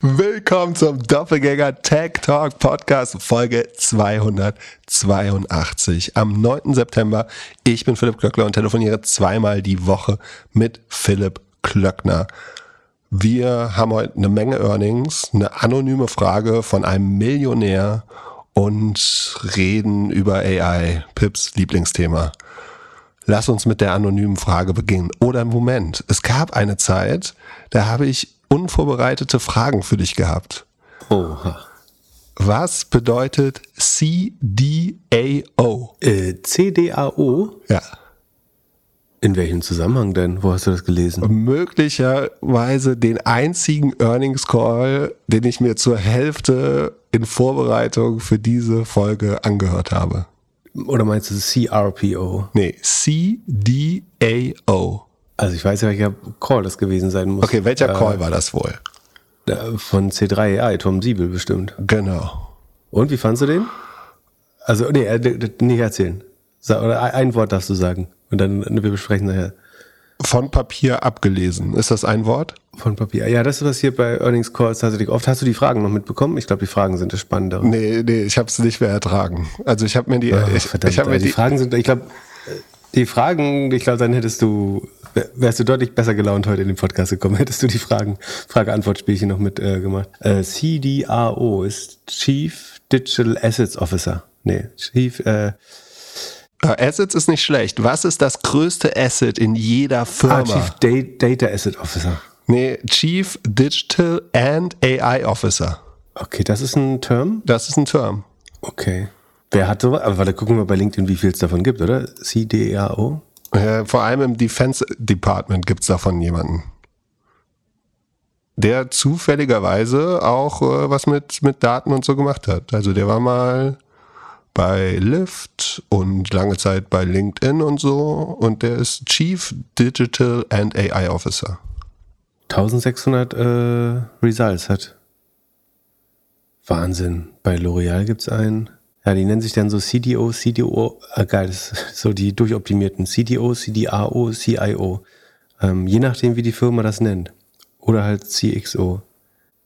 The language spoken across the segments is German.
Willkommen zum Doppelgänger Tech Talk Podcast Folge 282 am 9. September. Ich bin Philipp Klöckner und telefoniere zweimal die Woche mit Philipp Klöckner. Wir haben heute eine Menge Earnings, eine anonyme Frage von einem Millionär und reden über AI, Pips Lieblingsthema. Lass uns mit der anonymen Frage beginnen. Oder im Moment, es gab eine Zeit, da habe ich unvorbereitete Fragen für dich gehabt. Oha. Was bedeutet CDAO? Äh, CDAO? Ja. In welchem Zusammenhang denn? Wo hast du das gelesen? Möglicherweise den einzigen Earnings Call, den ich mir zur Hälfte in Vorbereitung für diese Folge angehört habe. Oder meinst du CRPO? Nee, CDAO. Also ich weiß ja, welcher Call das gewesen sein muss. Okay, welcher Call war das wohl? Äh, Von C3AI, Tom Siebel bestimmt. Genau. Und wie fandst du den? Also, nee, äh, nicht erzählen. Oder ein- Wort darfst du sagen. Und dann äh, wir besprechen nachher. Von Papier abgelesen. Ist das ein Wort? Von Papier. Ja, das ist was hier bei Earnings Calls tatsächlich oft. Hast du die Fragen noch mitbekommen? Ich glaube, die Fragen sind das Spannende. Nee, nee, ich habe es nicht mehr ertragen. Also ich habe mir die, Ach, ich, verdammt, ich habe mir Alter, die die, Fragen sind, ich glaube, die Fragen, ich glaube, dann hättest du, wärst du deutlich besser gelaunt heute in den Podcast gekommen, hättest du die Fragen, Frage-Antwort-Spielchen noch mit äh, gemacht. Äh, CDRO ist Chief Digital Assets Officer. Nee, Chief, äh, Äh, Assets ist nicht schlecht. Was ist das größte Asset in jeder Firma? ah, Chief Da- Data Asset Officer. nee, Chief Digital and AI Officer. Okay, das ist ein Term. Das ist ein Term. Okay. Wer hat sowas? Aber warte, gucken wir bei LinkedIn, wie viel es davon gibt, oder? CDRO? Äh, vor allem im Defense Department gibt's davon jemanden. Der zufälligerweise auch äh, was mit, mit Daten und so gemacht hat. Also der war mal bei Lyft und lange Zeit bei LinkedIn und so. Und der ist Chief Digital and AI Officer. 1600 äh, Results hat. Wahnsinn. Bei L'Oreal gibt's einen. Ja, die nennen sich dann so CDO, CDO, äh, geil, das ist so die durchoptimierten CDO, CDAO, CIO. Ähm, je nachdem, wie die Firma das nennt. Oder halt CXO.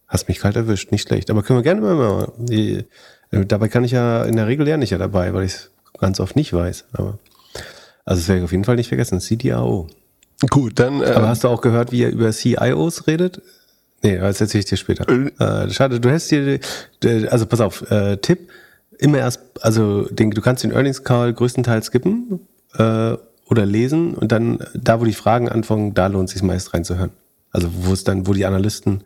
Hast mich kalt erwischt, nicht schlecht. Aber können wir gerne mal. Die, äh, dabei kann ich ja, in der Regel lerne ich ja dabei, weil ich es ganz oft nicht weiß. Aber, also es werde ich auf jeden Fall nicht vergessen. CDAO. Gut, dann. Äh, Aber hast du auch gehört, wie er über CIOs redet? Nee, das erzähle ich dir später. Äh, schade, du hast dir, äh, also pass auf, äh, Tipp, immer erst, also den, du kannst den Earnings Call größtenteils skippen äh, oder lesen und dann da, wo die Fragen anfangen, da lohnt es sich meist reinzuhören. Also wo es dann, wo die Analysten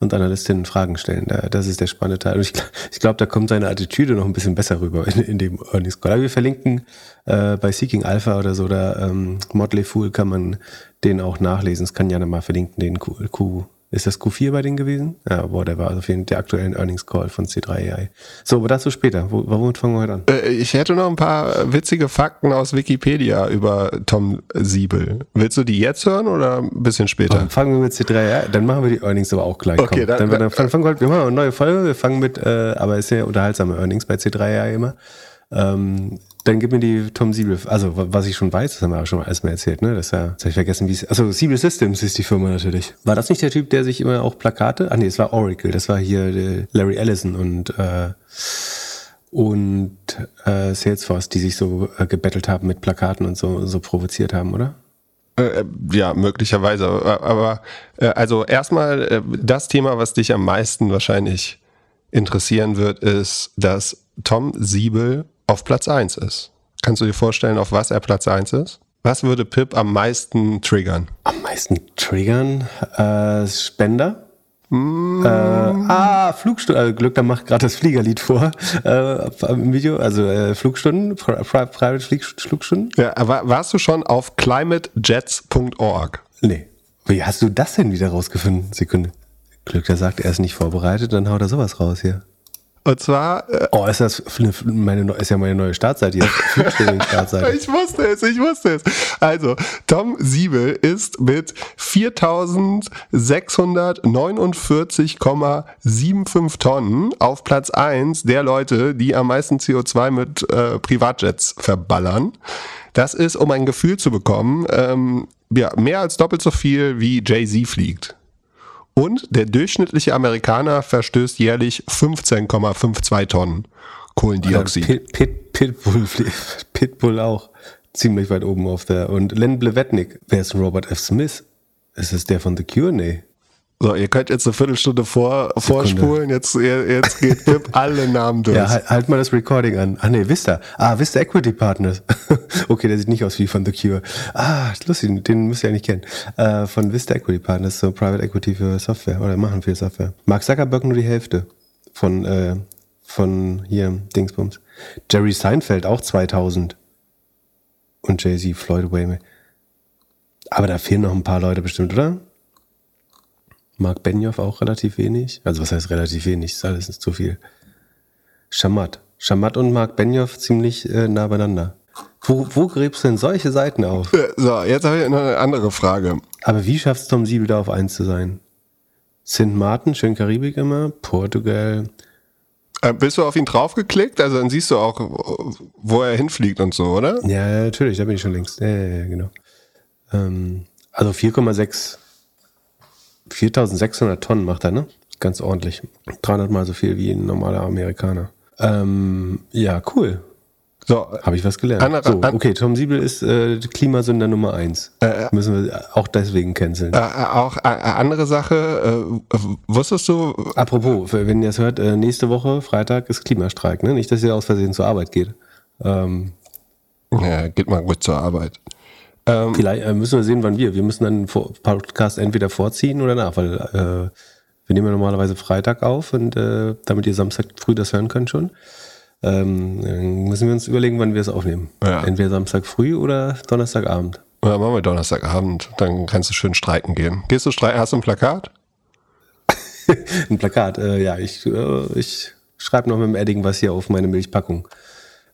und Analystinnen Fragen stellen. Da, das ist der spannende Teil. Und ich, ich glaube, da kommt seine Attitüde noch ein bisschen besser rüber in, in dem Earnings Call. Aber wir verlinken äh, bei Seeking Alpha oder so, oder ähm, Motley Fool kann man den auch nachlesen. Das kann Janne mal verlinken, den Q, Q. Ist das Q4 bei denen gewesen? Ja, boah, der war also auf jeden Fall der aktuellen Earnings Call von C3AI. So, aber dazu später. Wo, womit fangen wir heute an? Äh, Ich hätte noch ein paar witzige Fakten aus Wikipedia über Tom Siebel. Willst du die jetzt hören oder ein bisschen später? Dann fangen wir mit C3AI, dann machen wir die Earnings aber auch gleich. Okay, Komm, dann- dann, dann, dann fangen wir, wir machen eine neue Folge, wir fangen mit, äh, aber ist ja unterhaltsame Earnings bei C3AI immer. Ähm, dann gib mir die Tom Siebel, also wa- was ich schon weiß, das haben wir auch schon mal alles mal erzählt, ne? Das, ja, das habe ich vergessen, wie es. Also Siebel Systems ist die Firma natürlich. War das nicht der Typ, der sich immer auch Plakate? Ah nee, es war Oracle, das war hier äh, Larry Ellison und äh, und äh, Salesforce, die sich so äh, gebettelt haben mit Plakaten und so, so provoziert haben, oder? Äh, ja, möglicherweise. Aber, äh, also erstmal äh, das Thema, was dich am meisten wahrscheinlich interessieren wird, ist, dass Tom Siebel auf Platz 1 ist. Kannst du dir vorstellen, auf was er Platz 1 ist? Was würde Pip am meisten triggern? Am meisten triggern äh, Spender. Äh, ah, Flugstunden. Äh, Glück, da macht gerade das Fliegerlied vor äh, im Video. Also äh, Flugstunden, Pri Pri Private Flieg Flugstunden. Ja, aber warst du schon auf climatejets.org? Nee. Wie hast du das denn wieder rausgefunden? Sekunde. Glück, der sagt, er ist nicht vorbereitet, dann haut er sowas raus hier. Und zwar, äh, Oh, ist das eine, meine, ist ja meine neue Startseite hier. Flugstunden-Startseite. ich wusste es, ich wusste es. Also, Tom Siebel ist mit 4649,75 Tonnen auf Platz 1 der Leute, die am meisten CO2 mit äh, Privatjets verballern. Das ist, um ein Gefühl zu bekommen, ähm, ja, mehr als doppelt so viel wie Jay-Z fliegt. Und der durchschnittliche Amerikaner verstößt jährlich 15,52 Tonnen Kohlendioxid. Pit, Pit, Pitbull, Pitbull auch ziemlich weit oben auf der. Und Len Blevetnik, wer ist Robert F. Smith? Ist es der von The Cure? Nee. So, ihr könnt jetzt eine Viertelstunde vor, vorspulen. Jetzt, jetzt geht Pip alle Namen durch. Ja, halt, halt, mal das Recording an. Ah, nee, Vista. Ah, Vista Equity Partners. okay, der sieht nicht aus wie von The Cure. Ah, lustig, den müsst ihr eigentlich kennen. Äh, von Vista Equity Partners, so Private Equity für Software oder machen viel Software. Mark Zuckerberg nur die Hälfte von, äh, von hier, Dingsbums. Jerry Seinfeld auch 2000. Und Jay-Z, Floyd Wayne. Aber da fehlen noch ein paar Leute bestimmt, oder? Mark Benioff auch relativ wenig. Also was heißt relativ wenig? Ist alles nicht zu viel. Shamat. Shamat und Mark Benioff ziemlich äh, nah beieinander. Wo, wo gräbst du denn solche Seiten auf? So, jetzt habe ich noch eine andere Frage. Aber wie schafft es Tom Siebel da auf eins zu sein? St. Martin, schön Karibik immer, Portugal. Äh, bist du auf ihn draufgeklickt? Also dann siehst du auch, wo er hinfliegt und so, oder? Ja, natürlich, da bin ich schon längst. Ja, ja, ja genau. Ähm, also 4,6 4600 Tonnen macht er, ne? Ganz ordentlich. 300 mal so viel wie ein normaler Amerikaner. Ähm, ja, cool. So, habe ich was gelernt. Andere, so, okay, Tom Siebel ist äh, Klimasünder Nummer eins. Äh, äh, Müssen wir auch deswegen canceln. Äh, äh auch äh, andere Sache, wusstest du? Apropos, wenn ihr es hört, nächste Woche, Freitag, ist Klimastreik, ne? Nicht, dass ihr aus Versehen zur Arbeit geht. Ähm, ja, geht mal gut zur Arbeit. Ähm, Vielleicht äh, müssen wir sehen, wann wir. Wir müssen dann den Podcast entweder vorziehen oder nach, weil äh, wir nehmen ja normalerweise Freitag auf und äh, damit ihr Samstag früh das hören könnt schon. Ähm, dann müssen wir uns überlegen, wann wir es aufnehmen. Ja. Entweder Samstag früh oder Donnerstagabend. Ja, machen wir Donnerstagabend. Dann kannst du schön streiken gehen. Gehst du streiken? Hast du ein Plakat? ein Plakat, äh, ja. Ich, äh, ich schreibe noch mit dem Edding was hier auf meine Milchpackung.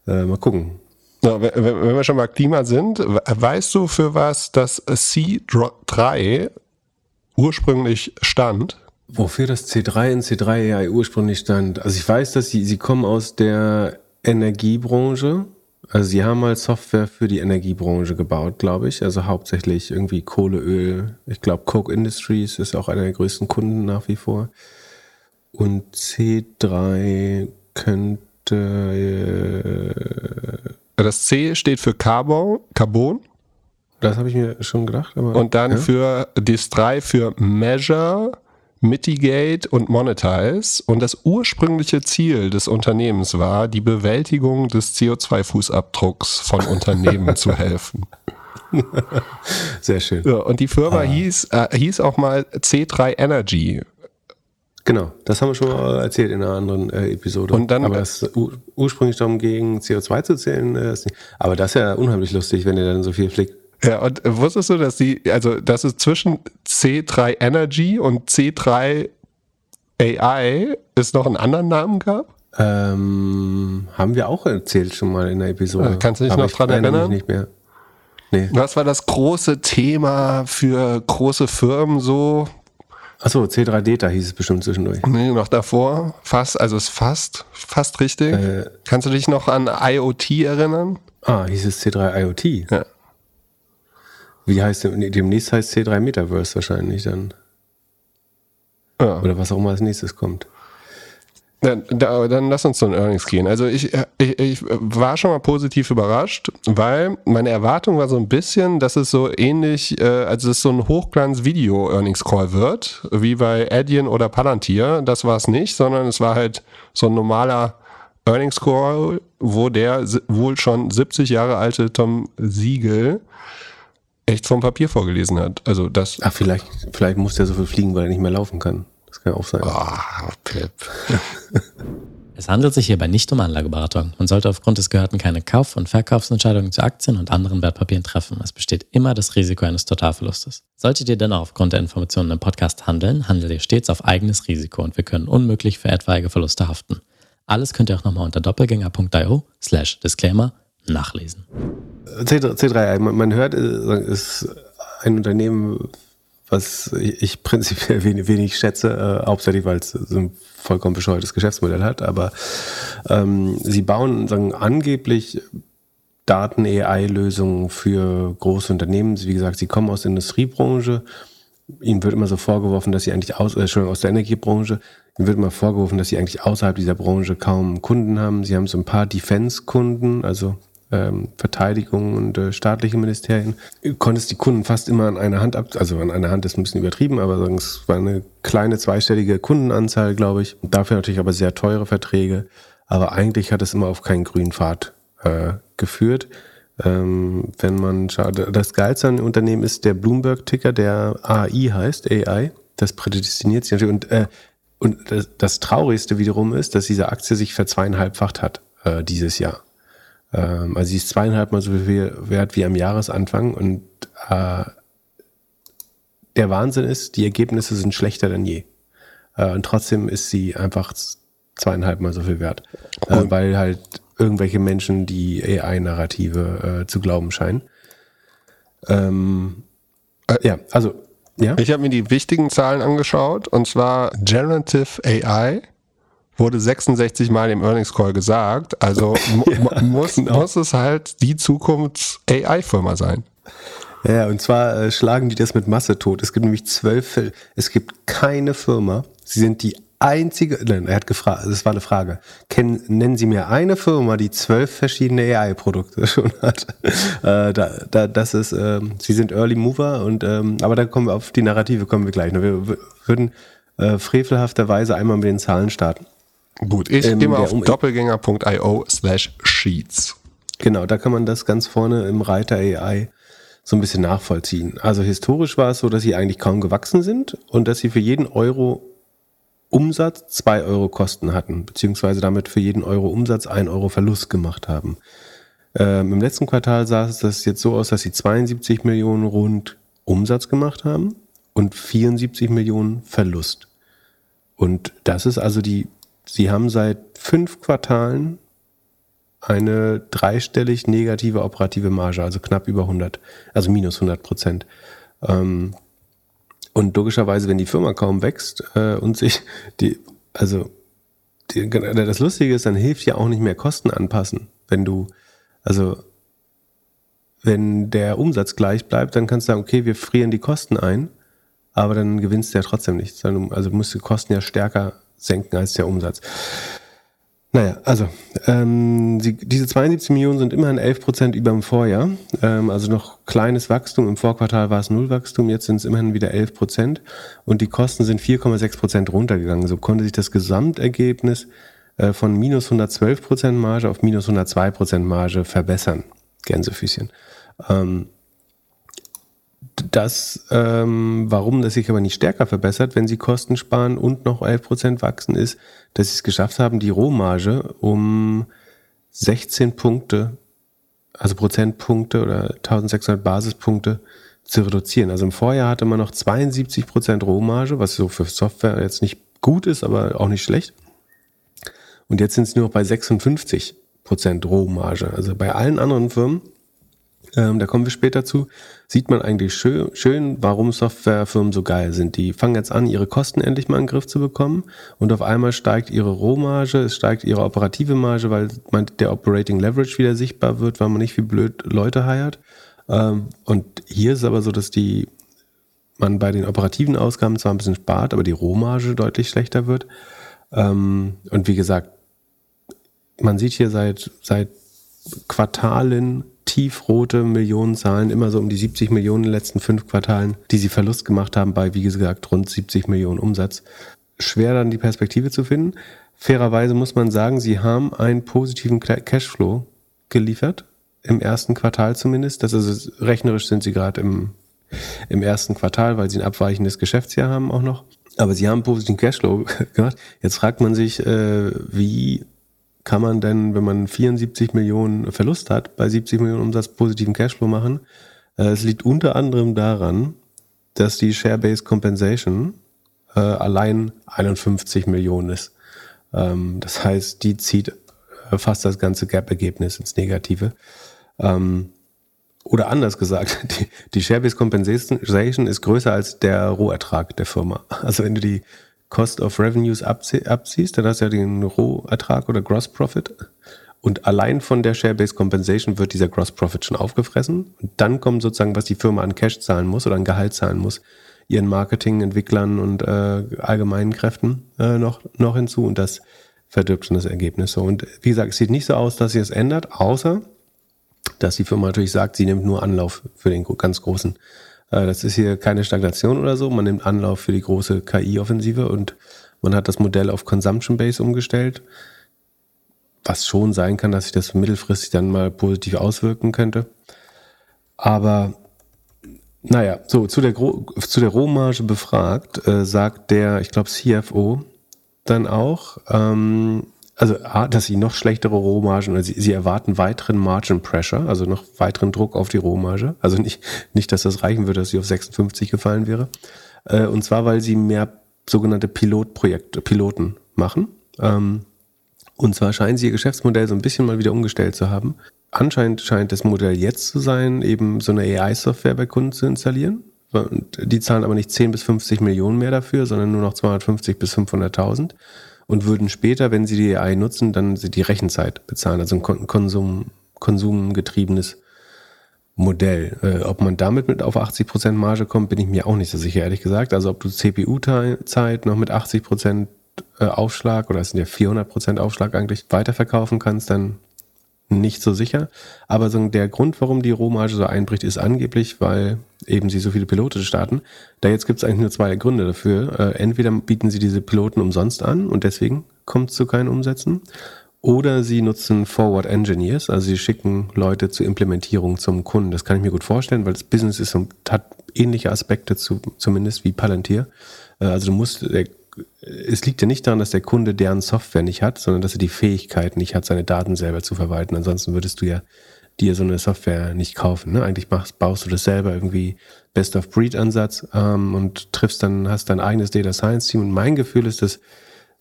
Äh, mal gucken. Wenn wir schon mal Klima sind, weißt du, für was das C3 ursprünglich stand? Wofür das C3 in C3 ja ursprünglich stand? Also ich weiß, dass sie, sie kommen aus der Energiebranche. Also sie haben mal Software für die Energiebranche gebaut, glaube ich. Also hauptsächlich irgendwie Kohle, Öl. Ich glaube, Coke Industries ist auch einer der größten Kunden nach wie vor. Und C3 könnte äh, das C steht für Carbon. Carbon. Das habe ich mir schon gedacht. und dann ja. für das 3 für Measure, Mitigate und Monetize. Und das ursprüngliche Ziel des Unternehmens war, die Bewältigung des CO2-Fußabdrucks von Unternehmen zu helfen. Sehr schön. Ja, und die Firma ah. hieß, äh, hieß auch mal C3 Energy. Genau, das haben wir schon mal erzählt in einer anderen äh, Episode. Und dann, aber es ur ursprünglich darum ging, CO2 zu zählen. Äh, aber das ist ja unheimlich lustig, wenn ihr dann so viel fliegt. Ja, und wusstest du, dass die, also dass es zwischen C3 Energy und C3 AI es noch einen anderen Namen gab? Ähm, haben wir auch erzählt schon mal in der Episode. Ja, kannst du dich aber noch dran erinnern? Mich nicht mehr. Nee. Was war das große Thema für große Firmen so? Achso, C3 Data hieß es bestimmt zwischendurch. Nee, noch davor. Fast, also es ist fast, fast richtig. Äh, Kannst du dich noch an IoT erinnern? Ah, hieß es C3 IoT? Ja. Wie heißt dem, demnächst heißt C3 Metaverse wahrscheinlich dann. Ja. Oder was auch immer als nächstes kommt. Dann, dann lass uns zu den Earnings gehen. Also ich, ich, ich war schon mal positiv überrascht, weil meine Erwartung war so ein bisschen, dass es so ähnlich, äh, also es so ein Hochglanz-Video-Earnings-Call wird, wie bei Adyen oder Palantir. Das war es nicht, sondern es war halt so ein normaler Earnings Call, wo der wohl schon 70 Jahre alte Tom Siegel echt vom Papier vorgelesen hat. Also das. Ach, vielleicht, vielleicht muss der so viel fliegen, weil er nicht mehr laufen kann. Kann auch sein. Oh, Pip. Es handelt sich hierbei nicht um Anlageberatung. Man sollte aufgrund des Gehörten keine Kauf- und Verkaufsentscheidungen zu Aktien und anderen Wertpapieren treffen. Es besteht immer das Risiko eines Totalverlustes. Solltet ihr dennoch aufgrund der Informationen im Podcast handeln, handelt ihr stets auf eigenes Risiko und wir können unmöglich für etwaige Verluste haften. Alles könnt ihr auch nochmal unter doppelgänger.io slash Disclaimer nachlesen. C3, man hört, äh, ist ein Unternehmen, was ich prinzipiell wenig, wenig schätze, äh, hauptsächlich weil es so ein vollkommen bescheuertes Geschäftsmodell hat. Aber ähm, sie bauen sagen, angeblich Daten-AI-Lösungen für große Unternehmen. Wie gesagt, sie kommen aus der Industriebranche ihnen wird immer so vorgeworfen, dass sie eigentlich aus, äh, aus der Energiebranche, ihnen wird immer vorgeworfen, dass sie eigentlich außerhalb dieser Branche kaum Kunden haben. Sie haben so ein paar Defense-Kunden, also ähm, Verteidigung und äh, staatliche Ministerien. Konntest die Kunden fast immer an einer Hand ab, also an einer Hand ist ein bisschen übertrieben, aber sagen, es war eine kleine zweistellige Kundenanzahl, glaube ich. Dafür natürlich aber sehr teure Verträge. Aber eigentlich hat es immer auf keinen grünen Pfad äh, geführt. Ähm, wenn man schaut, das Geilste an dem Unternehmen ist der Bloomberg-Ticker, der AI heißt, AI. Das prädestiniert sich natürlich. Und, äh, und das, das, Traurigste wiederum ist, dass diese Aktie sich verzweieinhalbfacht hat äh, dieses Jahr. Ähm, also sie ist zweieinhalb Mal so viel wert wie am Jahresanfang. Und äh, der Wahnsinn ist, die Ergebnisse sind schlechter denn je. Äh, und trotzdem ist sie einfach zweieinhalb Mal so viel wert. Cool. Äh, weil halt irgendwelche Menschen die AI-Narrative äh, zu glauben scheinen. Ähm, äh, ja, also, ja. Ich habe mir die wichtigen Zahlen angeschaut und zwar Generative AI wurde 66 Mal im Earnings Call gesagt. Also ja, muss, genau. muss es halt die Zukunfts-AI-Firma sein. Ja, und zwar äh, schlagen die das mit Masse tot. Es gibt nämlich zwölf Fälle. Es gibt keine Firma. Sie sind die einzige, nein, er hat gefragt, das war eine Frage. Kennen, nennen Sie mir eine Firma, die zwölf verschiedene AI-Produkte schon hat. Äh, da, da, das ist, äh, Sie sind Early Mover und, ähm, aber da kommen wir auf die Narrative kommen wir gleich. Wir würden äh, frevelhafterweise einmal mit den Zahlen starten. Gut, ich ähm, gehe mal auf um doppelgänger.io slash sheets. Genau, da kann man das ganz vorne im Reiter AI so ein bisschen nachvollziehen. Also historisch war es so, dass sie eigentlich kaum gewachsen sind und dass sie für jeden Euro Umsatz zwei Euro Kosten hatten, beziehungsweise damit für jeden Euro Umsatz ein Euro Verlust gemacht haben. Ähm, Im letzten Quartal sah es das jetzt so aus, dass sie 72 Millionen rund Umsatz gemacht haben und 74 Millionen Verlust. Und das ist also die, sie haben seit fünf Quartalen eine dreistellig negative operative Marge, also knapp über 100, also minus 100 Prozent. Ähm, und logischerweise, wenn die Firma kaum wächst äh, und sich die, also die, das Lustige ist, dann hilft ja auch nicht mehr Kosten anpassen. Wenn du, also wenn der Umsatz gleich bleibt, dann kannst du sagen, okay, wir frieren die Kosten ein, aber dann gewinnst du ja trotzdem nichts. Also musst du Kosten ja stärker senken als der Umsatz. Naja, also ähm, die, diese 72 Millionen sind immerhin 11 Prozent über dem Vorjahr. Ähm, also noch kleines Wachstum. Im Vorquartal war es Nullwachstum, jetzt sind es immerhin wieder 11 Prozent. Und die Kosten sind 4,6 Prozent runtergegangen. So konnte sich das Gesamtergebnis äh, von minus 112 Prozent Marge auf minus 102 Prozent Marge verbessern. Gänsefüßchen. Ähm, das, ähm, warum das sich aber nicht stärker verbessert, wenn sie Kosten sparen und noch 11% wachsen, ist, dass sie es geschafft haben, die Rohmarge um 16 Punkte, also Prozentpunkte oder 1600 Basispunkte zu reduzieren. Also im Vorjahr hatte man noch 72% Rohmarge, was so für Software jetzt nicht gut ist, aber auch nicht schlecht. Und jetzt sind es nur noch bei 56% Rohmarge. Also bei allen anderen Firmen ähm, da kommen wir später zu, sieht man eigentlich schön, schön, warum Softwarefirmen so geil sind. Die fangen jetzt an, ihre Kosten endlich mal in den Griff zu bekommen und auf einmal steigt ihre Rohmarge, es steigt ihre operative Marge, weil man, der Operating Leverage wieder sichtbar wird, weil man nicht wie blöd Leute heiert. Ähm, und hier ist es aber so, dass die man bei den operativen Ausgaben zwar ein bisschen spart, aber die Rohmarge deutlich schlechter wird. Ähm, und wie gesagt, man sieht hier seit, seit Quartalen tiefrote Millionenzahlen, immer so um die 70 Millionen in den letzten fünf Quartalen, die sie Verlust gemacht haben bei, wie gesagt, rund 70 Millionen Umsatz. Schwer dann die Perspektive zu finden. Fairerweise muss man sagen, sie haben einen positiven Cashflow geliefert, im ersten Quartal zumindest. Das ist, rechnerisch sind sie gerade im, im ersten Quartal, weil sie ein abweichendes Geschäftsjahr haben auch noch. Aber sie haben positiven Cashflow gemacht. Jetzt fragt man sich, äh, wie kann man denn, wenn man 74 Millionen Verlust hat, bei 70 Millionen Umsatz positiven Cashflow machen? Äh, es liegt unter anderem daran, dass die Share-Based Compensation äh, allein 51 Millionen ist. Ähm, das heißt, die zieht äh, fast das ganze Gap-Ergebnis ins Negative. Ähm, oder anders gesagt, die, die Share-Based Compensation ist größer als der Rohertrag der Firma. Also wenn du die Cost of Revenues abziehst, dann hast du ja den Rohertrag oder Gross Profit. Und allein von der Share-Based Compensation wird dieser Gross Profit schon aufgefressen. Und dann kommt sozusagen, was die Firma an Cash zahlen muss oder an Gehalt zahlen muss, ihren Marketingentwicklern und äh, allgemeinen Kräften äh, noch, noch hinzu und das verdirbt schon das Ergebnis so. Und wie gesagt, es sieht nicht so aus, dass sie es ändert, außer dass die Firma natürlich sagt, sie nimmt nur Anlauf für den ganz großen. Äh, das ist hier keine Stagnation oder so, man nimmt Anlauf für die große KI-Offensive und man hat das Modell auf Consumption Base umgestellt, was schon sein kann, dass sich das mittelfristig dann mal positiv auswirken könnte. Aber naja, so zu der, Gro zu der Rohmarge befragt, äh, sagt der, ich glaube, CFO dann auch, ähm, also A, dass sie noch schlechtere Rohmargen, also sie, sie erwarten weiteren Margin Pressure, also noch weiteren Druck auf die Rohmarge. Also nicht, nicht, dass das reichen würde, dass sie auf 56 gefallen wäre. Äh, und zwar, weil sie mehr sogenannte Pilotprojekte, Piloten machen. Ähm, und zwar scheinen sie ihr Geschäftsmodell so ein bisschen mal wieder umgestellt zu haben. Anscheinend scheint das Modell jetzt zu sein, eben so eine AI-Software bei Kunden zu installieren. Und die zahlen aber nicht 10 bis 50 Millionen mehr dafür, sondern nur noch 250 bis 500.000 und würden später, wenn sie die AI nutzen, dann die Rechenzeit bezahlen, also ein Konsum, konsumgetriebenes Modell. Äh, ob man damit mit auf 80% Marge kommt, bin ich mir auch nicht so sicher, ehrlich gesagt. Also ob du CPU-Zeit noch mit 80% äh, Aufschlag oder es sind ja 400% Aufschlag eigentlich weiterverkaufen kannst, dann nicht so sicher. Aber so der Grund, warum die Rohmarge so einbricht, ist angeblich, weil eben sie so viele Pilote starten. Da jetzt gibt es eigentlich nur zwei Gründe dafür. Äh, entweder bieten sie diese Piloten umsonst an und deswegen kommt es zu keinen Umsätzen. Oder sie nutzen Forward Engineers, also sie schicken Leute zur Implementierung zum Kunden. Das kann ich mir gut vorstellen, weil das Business ist und hat ähnliche Aspekte zu, zumindest wie Palantir. Äh, also du musst, der es liegt ja nicht daran, dass der Kunde deren Software nicht hat, sondern dass er die Fähigkeit nicht hat, seine Daten selber zu verwalten. Ansonsten würdest du ja dir so eine Software nicht kaufen. Ne? Eigentlich machst, baust du das selber irgendwie Best-of-Breed-Ansatz ähm, und triffst dann, hast dein eigenes Data Science-Team. Und mein Gefühl ist, dass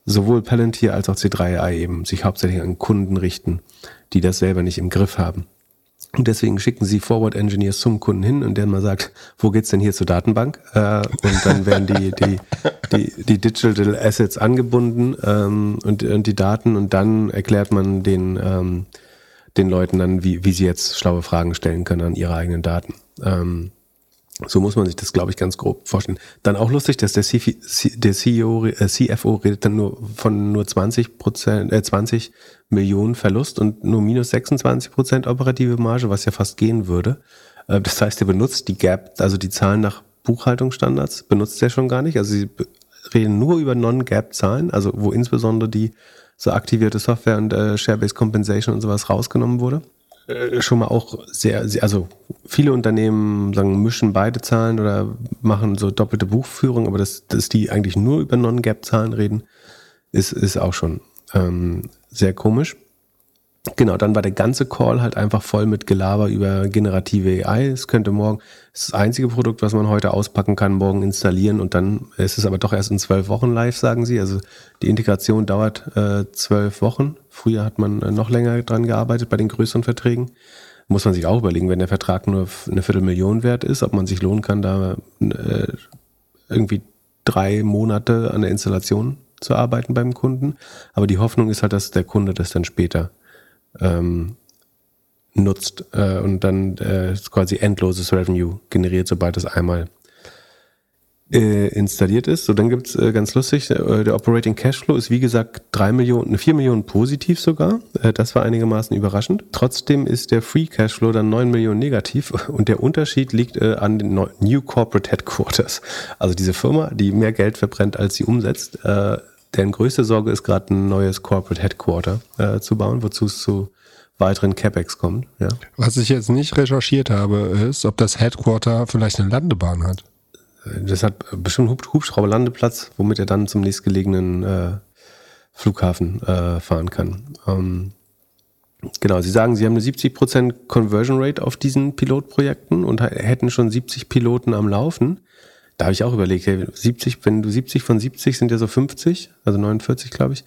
sowohl Palantir als auch C3AI eben sich hauptsächlich an Kunden richten, die das selber nicht im Griff haben. Und deswegen schicken sie Forward Engineers zum Kunden hin und der mal sagt, wo geht's denn hier zur Datenbank? Äh, und dann werden die, die, die, die Digital Assets angebunden ähm, und, und die Daten und dann erklärt man den, ähm, den Leuten dann, wie, wie sie jetzt schlaue Fragen stellen können an ihre eigenen Daten. Ähm, so muss man sich das, glaube ich, ganz grob vorstellen. Dann auch lustig, dass der, C der CEO, äh, CFO redet dann nur von nur 20 Prozent, äh, 20 Millionen Verlust und nur minus 26 Prozent operative Marge, was ja fast gehen würde. Äh, das heißt, er benutzt die Gap, also die Zahlen nach Buchhaltungsstandards, benutzt er schon gar nicht. Also sie reden nur über Non-Gap-Zahlen, also wo insbesondere die so aktivierte Software und äh, Share-Based Compensation und sowas rausgenommen wurde. Äh, schon mal auch sehr, sehr, also viele Unternehmen sagen, mischen beide Zahlen oder machen so doppelte Buchführung, aber dass, dass die eigentlich nur über Non-Gap-Zahlen reden, ist, ist auch schon ähm, sehr komisch. Genau, dann war der ganze Call halt einfach voll mit Gelaber über generative AI. Es könnte morgen, es ist das einzige Produkt, was man heute auspacken kann, morgen installieren und dann ist es aber doch erst in zwölf Wochen live, sagen sie. Also die Integration dauert äh, zwölf Wochen. Früher hat man äh, noch länger dran gearbeitet bei den größeren Verträgen. Muss man sich auch überlegen, wenn der Vertrag nur eine Viertelmillion wert ist, ob man sich lohnen kann, da äh, irgendwie drei Monate an der Installation zu arbeiten beim Kunden. Aber die Hoffnung ist halt, dass der Kunde das dann später ähm, nutzt äh, und dann äh, quasi endloses Revenue generiert, sobald es einmal äh, installiert ist. So, dann gibt's äh, ganz lustig, äh, der Operating Cashflow ist wie gesagt drei Millionen, vier Millionen positiv sogar. Äh, das war einigermaßen überraschend. Trotzdem ist der Free Cashflow dann neun Millionen negativ und der Unterschied liegt äh, an den New Corporate Headquarters. Also diese Firma, die mehr Geld verbrennt, als sie umsetzt, äh, deren größte Sorge ist gerade ein neues Corporate Headquarter äh, zu bauen, wozu es zu weiteren CapEx kommt. Ja. Was ich jetzt nicht recherchiert habe, ist, ob das Headquarter vielleicht eine Landebahn hat. Das hat bestimmt einen Hubschrauberlandeplatz, womit er dann zum nächstgelegenen äh, Flughafen äh, fahren kann. Ähm, genau, Sie sagen, Sie haben eine 70% Conversion Rate auf diesen Pilotprojekten und hätten schon 70 Piloten am Laufen. Da habe ich auch überlegt, hey, 70, wenn du 70 von 70 sind ja so 50, also 49, glaube ich.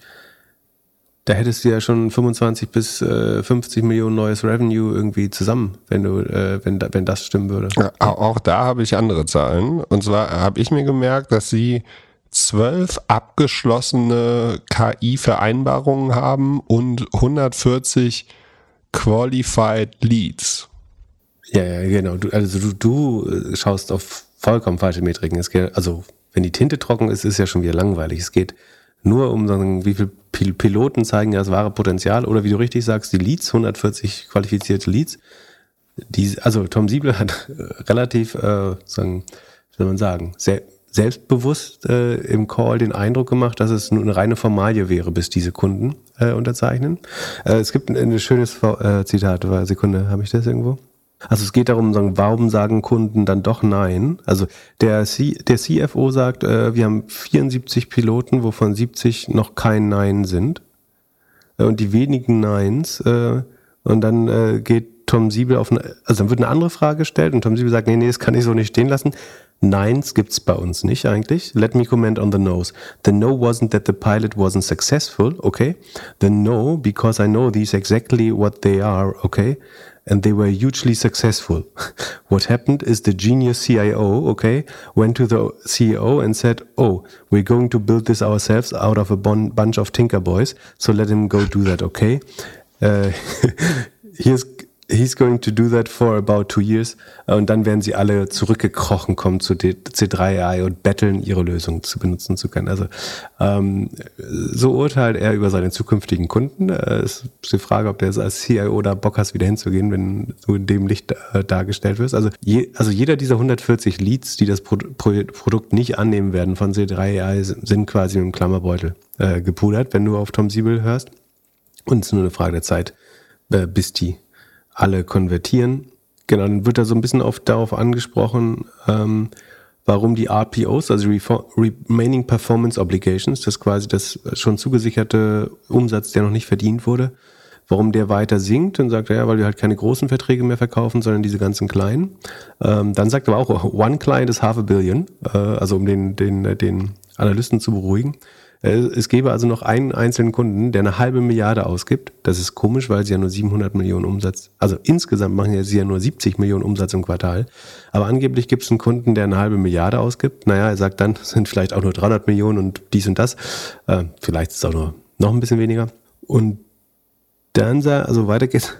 Da hättest du ja schon 25 bis äh, 50 Millionen neues Revenue irgendwie zusammen, wenn du, äh, wenn, wenn das stimmen würde. Ja, auch da habe ich andere Zahlen. Und zwar habe ich mir gemerkt, dass sie zwölf abgeschlossene KI-Vereinbarungen haben und 140 Qualified Leads. Ja, ja, genau. Du, also du, du schaust auf vollkommen falsche Metriken. Es geht, also wenn die Tinte trocken ist, ist ja schon wieder langweilig. Es geht nur um sagen, wie viele Piloten zeigen ja das wahre Potenzial oder wie du richtig sagst, die Leads, 140 qualifizierte Leads. Die, also Tom Siebel hat äh, relativ, äh, sagen, soll man sagen, sehr selbstbewusst äh, im Call den Eindruck gemacht, dass es nur eine reine Formalie wäre, bis diese Kunden äh, unterzeichnen. Äh, es gibt ein, ein schönes äh, Zitat, Sekunde, habe ich das irgendwo? Also es geht darum, warum sagen Kunden dann doch nein? Also der, C, der CFO sagt, äh, wir haben 74 Piloten, wovon 70 noch kein Nein sind. Äh, und die wenigen Neins, äh, und dann äh, geht Tom Siebel auf eine, also dann wird eine andere Frage gestellt und Tom Siebel sagt, nee, nee, das kann ich so nicht stehen lassen. Neins gibt's bei uns nicht eigentlich. Let me comment on the no's. The no wasn't that the pilot wasn't successful, okay? The no, because I know these exactly what they are, okay? And they were hugely successful. what happened is the genius CIO, okay, went to the CEO and said, oh, we're going to build this ourselves out of a bunch of Tinker Boys, so let him go do that, okay? Uh, here's he's going to do that for about two years. Und dann werden sie alle zurückgekrochen kommen zu C3AI und betteln, ihre Lösung zu benutzen zu können. Also ähm, so urteilt er über seine zukünftigen Kunden. Es ist die Frage, ob der als CIO da Bock hast, wieder hinzugehen, wenn du in dem Licht äh, dargestellt wirst. Also, je, also jeder dieser 140 Leads, die das Pro Pro Produkt nicht annehmen werden von C3AI, sind quasi mit dem Klammerbeutel äh, gepudert, wenn du auf Tom Siebel hörst. Und es ist nur eine Frage der Zeit, äh, bis die alle konvertieren. Genau, dann wird da so ein bisschen oft darauf angesprochen, ähm, warum die RPOs, also Remaining Performance Obligations, das quasi das schon zugesicherte Umsatz, der noch nicht verdient wurde, warum der weiter sinkt und sagt, ja, weil wir halt keine großen Verträge mehr verkaufen, sondern diese ganzen kleinen. Ähm, dann sagt er auch, one client is half a billion, äh, also um den, den, den Analysten zu beruhigen. Äh, es gäbe also noch einen einzelnen Kunden, der eine halbe Milliarde ausgibt. Das ist komisch, weil sie ja nur 700 Millionen Umsatz, also insgesamt machen sie ja nur 70 Millionen Umsatz im Quartal. Aber angeblich gibt es einen Kunden, der eine halbe Milliarde ausgibt. Naja, er sagt dann, sind vielleicht auch nur 300 Millionen und dies und das. Äh, vielleicht ist es auch nur noch ein bisschen weniger. Und dann also weiter geht's.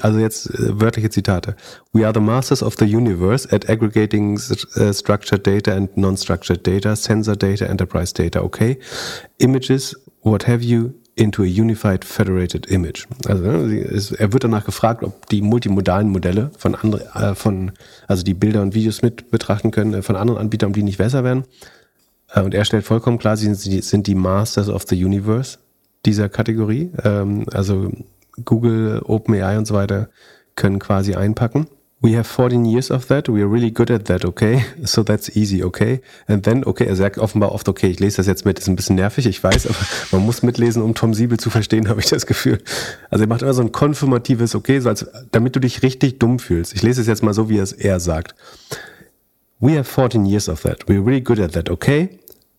Also jetzt äh, wörtliche Zitate. We are the masters of the universe at aggregating uh, structured data and non-structured data, sensor data, enterprise data, okay? Images, what have you, into a unified federated image. Also ne, er wird danach gefragt, ob die multimodalen Modelle von anderen, äh, von, also die Bilder und Videos mit betrachten können, äh, von anderen Anbietern, ob die nicht besser werden. Und er stellt vollkommen klar, sie sind die Masters of the Universe dieser Kategorie. Ähm, also Google, OpenAI und so weiter können quasi einpacken. We have 14 years of that. We are really good at that, okay? So that's easy, okay? And then, okay, er sagt offenbar oft, okay, ich lese das jetzt mit, ist ein bisschen nervig, ich weiß, aber man muss mitlesen, um Tom Siebel zu verstehen, habe ich das Gefühl. Also er macht immer so ein konfirmatives, okay, so als, damit du dich richtig dumm fühlst. Ich lese es jetzt mal so, wie es er sagt. We have 14 years of that. We are really good at that, okay?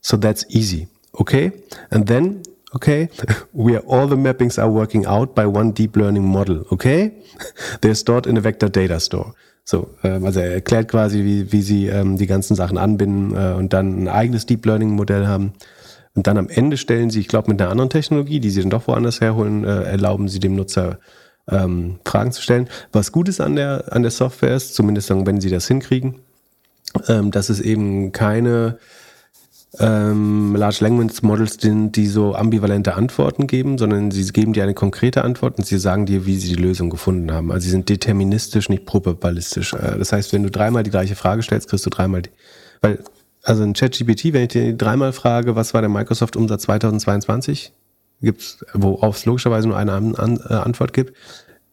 So that's easy, okay? And then okay? Where all the mappings are working out by one deep learning model, okay? They're stored in a vector data store. So, ähm, also er erklärt quasi, wie, wie sie ähm, die ganzen Sachen anbinden äh, und dann ein eigenes Deep Learning Modell haben. Und dann am Ende stellen sie, ich glaube, mit einer anderen Technologie, die sie dann doch woanders herholen, äh, erlauben sie dem Nutzer ähm, Fragen zu stellen. Was gut ist an der, an der Software ist, zumindest dann, wenn sie das hinkriegen, ähm, dass es eben keine ähm, Large Language Models sind, die so ambivalente Antworten geben, sondern sie geben dir eine konkrete Antwort und sie sagen dir, wie sie die Lösung gefunden haben. Also sie sind deterministisch, nicht probabilistisch. Äh, das heißt, wenn du dreimal die gleiche Frage stellst, kriegst du dreimal die, weil, also ein ChatGPT, wenn ich dir dreimal frage, was war der Microsoft-Umsatz 2022, gibt's, worauf es logischerweise nur eine An An äh, Antwort gibt,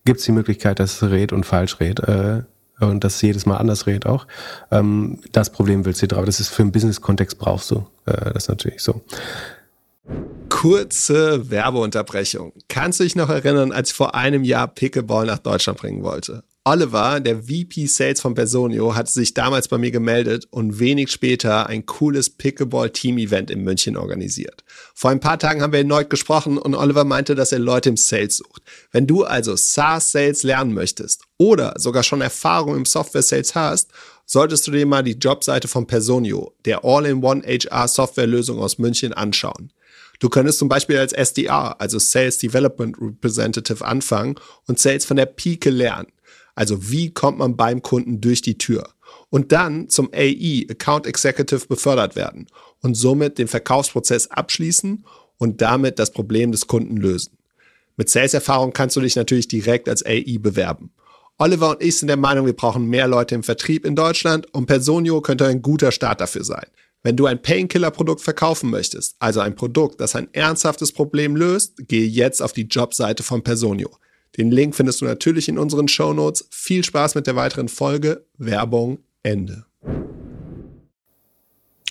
gibt es die Möglichkeit, dass es rät und falsch rät. Äh, und das jedes Mal anders redet auch. Ähm, das Problem willst du drauf. Das ist für einen Business-Kontext brauchst du. Äh, das natürlich so. Kurze Werbeunterbrechung. Kannst du dich noch erinnern, als ich vor einem Jahr Pickleball nach Deutschland bringen wollte? Oliver, der VP Sales von Personio, hatte sich damals bei mir gemeldet und wenig später ein cooles Pickleball-Team-Event in München organisiert. Vor ein paar Tagen haben wir erneut gesprochen und Oliver meinte, dass er Leute im Sales sucht. Wenn du also SaaS-Sales lernen möchtest oder sogar schon Erfahrung im Software-Sales hast, solltest du dir mal die Jobseite von Personio, der All-in-One HR-Software-Lösung aus München, anschauen. Du könntest zum Beispiel als SDR, also Sales Development Representative, anfangen und Sales von der Pike lernen. Also wie kommt man beim Kunden durch die Tür? und dann zum AE, Account Executive, befördert werden und somit den Verkaufsprozess abschließen und damit das Problem des Kunden lösen. Mit Sales-Erfahrung kannst du dich natürlich direkt als AE bewerben. Oliver und ich sind der Meinung, wir brauchen mehr Leute im Vertrieb in Deutschland und Personio könnte ein guter Start dafür sein. Wenn du ein Painkiller-Produkt verkaufen möchtest, also ein Produkt, das ein ernsthaftes Problem löst, gehe jetzt auf die Jobseite von Personio. Den Link findest du natürlich in unseren Show Notes. Viel Spaß mit der weiteren Folge. Werbung Ende.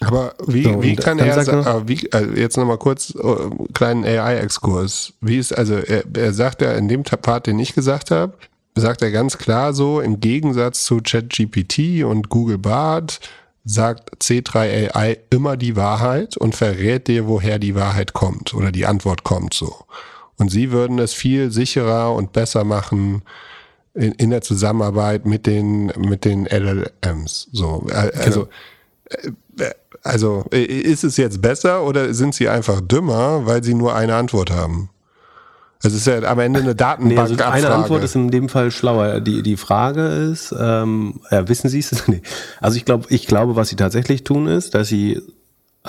Aber wie, so, wie kann er sagen, wie, also jetzt nochmal kurz uh, kleinen AI-Exkurs. Wie ist, also er, er sagt ja in dem Part, den ich gesagt habe, sagt er ganz klar so, im Gegensatz zu ChatGPT und Google Bart sagt C3 AI immer die Wahrheit und verrät dir, woher die Wahrheit kommt oder die Antwort kommt so. Und sie würden es viel sicherer und besser machen in, in der Zusammenarbeit mit den, mit den LLMs. So, also, genau. also ist es jetzt besser oder sind sie einfach dümmer, weil sie nur eine Antwort haben? Es ist ja am Ende eine Datenbank. Nee, also eine Antwort ist in dem Fall schlauer. Die, die Frage ist, ähm, ja, wissen Sie es? nee. Also ich glaube, ich glaube, was Sie tatsächlich tun, ist, dass Sie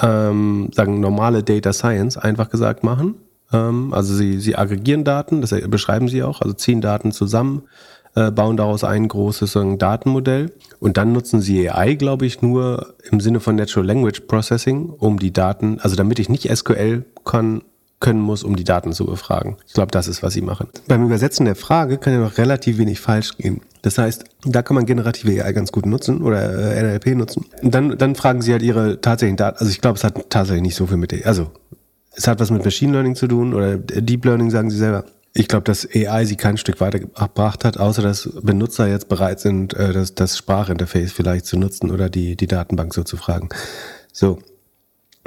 ähm, sagen normale Data Science einfach gesagt machen. Ähm, also Sie, Sie aggregieren Daten, das beschreiben Sie auch, also ziehen Daten zusammen, äh, bauen daraus ein großes Datenmodell und dann nutzen Sie AI, glaube ich, nur im Sinne von Natural Language Processing, um die Daten, also damit ich nicht SQL kann können muss, um die Daten zu befragen. Ich glaube, das ist, was sie machen. Beim Übersetzen der Frage kann ja noch relativ wenig falsch gehen. Das heißt, da kann man generative AI ganz gut nutzen oder äh, NLP nutzen. Und dann, dann fragen sie halt ihre tatsächlichen Daten. Also ich glaube, es hat tatsächlich nicht so viel mit, also es hat was mit Machine Learning zu tun oder Deep Learning, sagen sie selber. Ich glaube, dass AI sie kein Stück weitergebracht hat, außer dass Benutzer jetzt bereit sind, äh, das, das Sprachinterface vielleicht zu nutzen oder die, die Datenbank so zu fragen. So,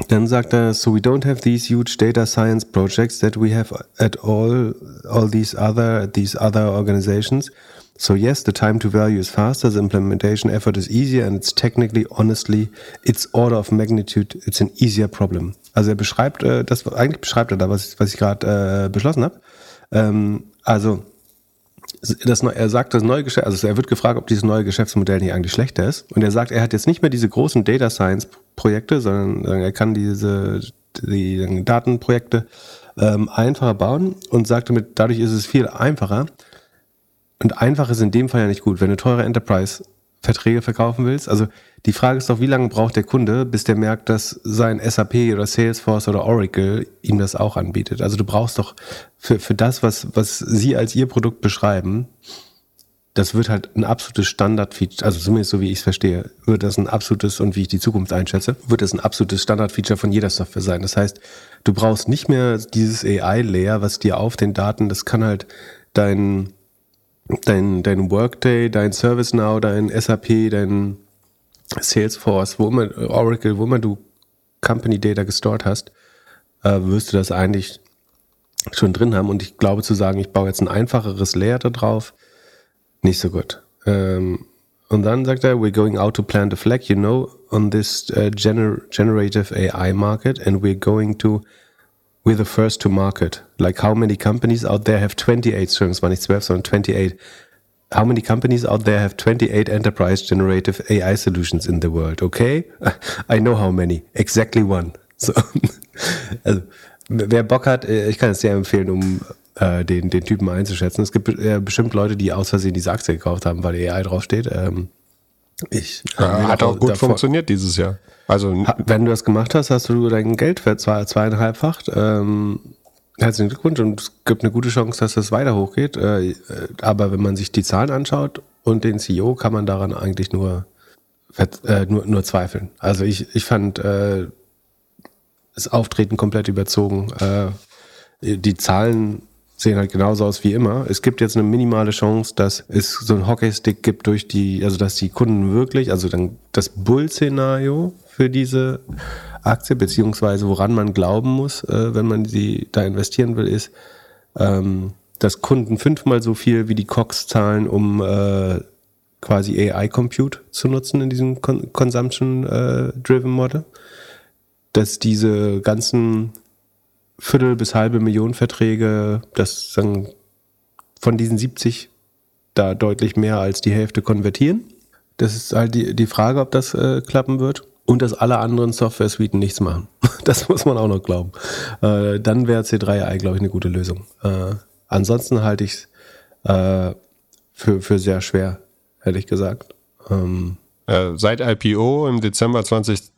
dann sagt er, so we don't have these huge data science projects that we have at all, all these other, these other organizations. So yes, the time to value is faster, the implementation effort is easier and it's technically, honestly, it's order of magnitude, it's an easier problem. Also er beschreibt, äh, das eigentlich beschreibt er da, was, was ich gerade äh, beschlossen habe. Ähm, also das, er sagt, das neue Geschäft, also er wird gefragt, ob dieses neue Geschäftsmodell nicht eigentlich schlechter ist. Und er sagt, er hat jetzt nicht mehr diese großen Data Science Projekte, sondern er kann diese die Datenprojekte ähm, einfacher bauen und sagt damit, dadurch ist es viel einfacher. Und einfach ist in dem Fall ja nicht gut. Wenn du teure Enterprise Verträge verkaufen willst, also die Frage ist doch, wie lange braucht der Kunde, bis der merkt, dass sein SAP oder Salesforce oder Oracle ihm das auch anbietet? Also du brauchst doch für, für das, was, was Sie als Ihr Produkt beschreiben, das wird halt ein absolutes Standardfeature, also zumindest so wie ich es verstehe, wird das ein absolutes und wie ich die Zukunft einschätze, wird das ein absolutes Standardfeature von jeder Software sein. Das heißt, du brauchst nicht mehr dieses AI-Layer, was dir auf den Daten, das kann halt dein, dein, dein Workday, dein ServiceNow, dein SAP, dein Salesforce, wo immer, Oracle, wo immer du Company Data gestort hast, äh, wirst du das eigentlich schon drin haben. Und ich glaube zu sagen, ich baue jetzt ein einfacheres Layer da drauf, nicht so gut. Ähm, und dann sagt er, we're going out to plant a flag, you know, on this uh, gener generative AI market and we're going to, we're the first to market. Like how many companies out there have 28, Entschuldigung, war nicht 12, sondern 28 How many companies out there have 28 enterprise generative AI solutions in the world? Okay, I know how many. Exactly one. So. Also, wer Bock hat, äh, ich kann es sehr empfehlen, um äh, den, den Typen einzuschätzen. Es gibt äh, bestimmt Leute, die aus Versehen diese Aktie gekauft haben, weil AI draufsteht. Ähm, ich, ja, hat auch gut davor, funktioniert dieses Jahr. Also, wenn du das gemacht hast, hast du dein Geld für zwei, zweieinhalbfacht. Ähm, Herzlichen Glückwunsch und es gibt eine gute Chance, dass das weiter hochgeht. Äh, aber wenn man sich die Zahlen anschaut und den CEO, kann man daran eigentlich nur, äh, nur, nur zweifeln. Also ich, ich fand äh, das Auftreten komplett überzogen. Die Zahlen sehen halt genauso aus wie immer. Es gibt jetzt eine minimale Chance, dass es so ein Hockeystick gibt durch die, also dass die Kunden wirklich, also dann das Bull-Szenario für diese Aktie, beziehungsweise woran man glauben muss, äh, wenn man sie da investieren will, ist, ähm, dass Kunden fünfmal so viel wie die Cox zahlen, um äh, quasi AI-Compute zu nutzen in diesem Con Consumption-Driven äh, Model. Dass diese ganzen Viertel bis halbe Million Verträge, das sagen von diesen 70 da deutlich mehr als die Hälfte konvertieren Das ist halt die, die Frage, ob das äh, klappen wird. Und dass alle anderen Software-Suiten nichts machen. Das muss man auch noch glauben. Äh, dann wäre C3AI, glaube ich, eine gute Lösung. Äh, ansonsten halte ich es äh, für, für sehr schwer, ehrlich gesagt. Ähm, äh, seit IPO im Dezember 2020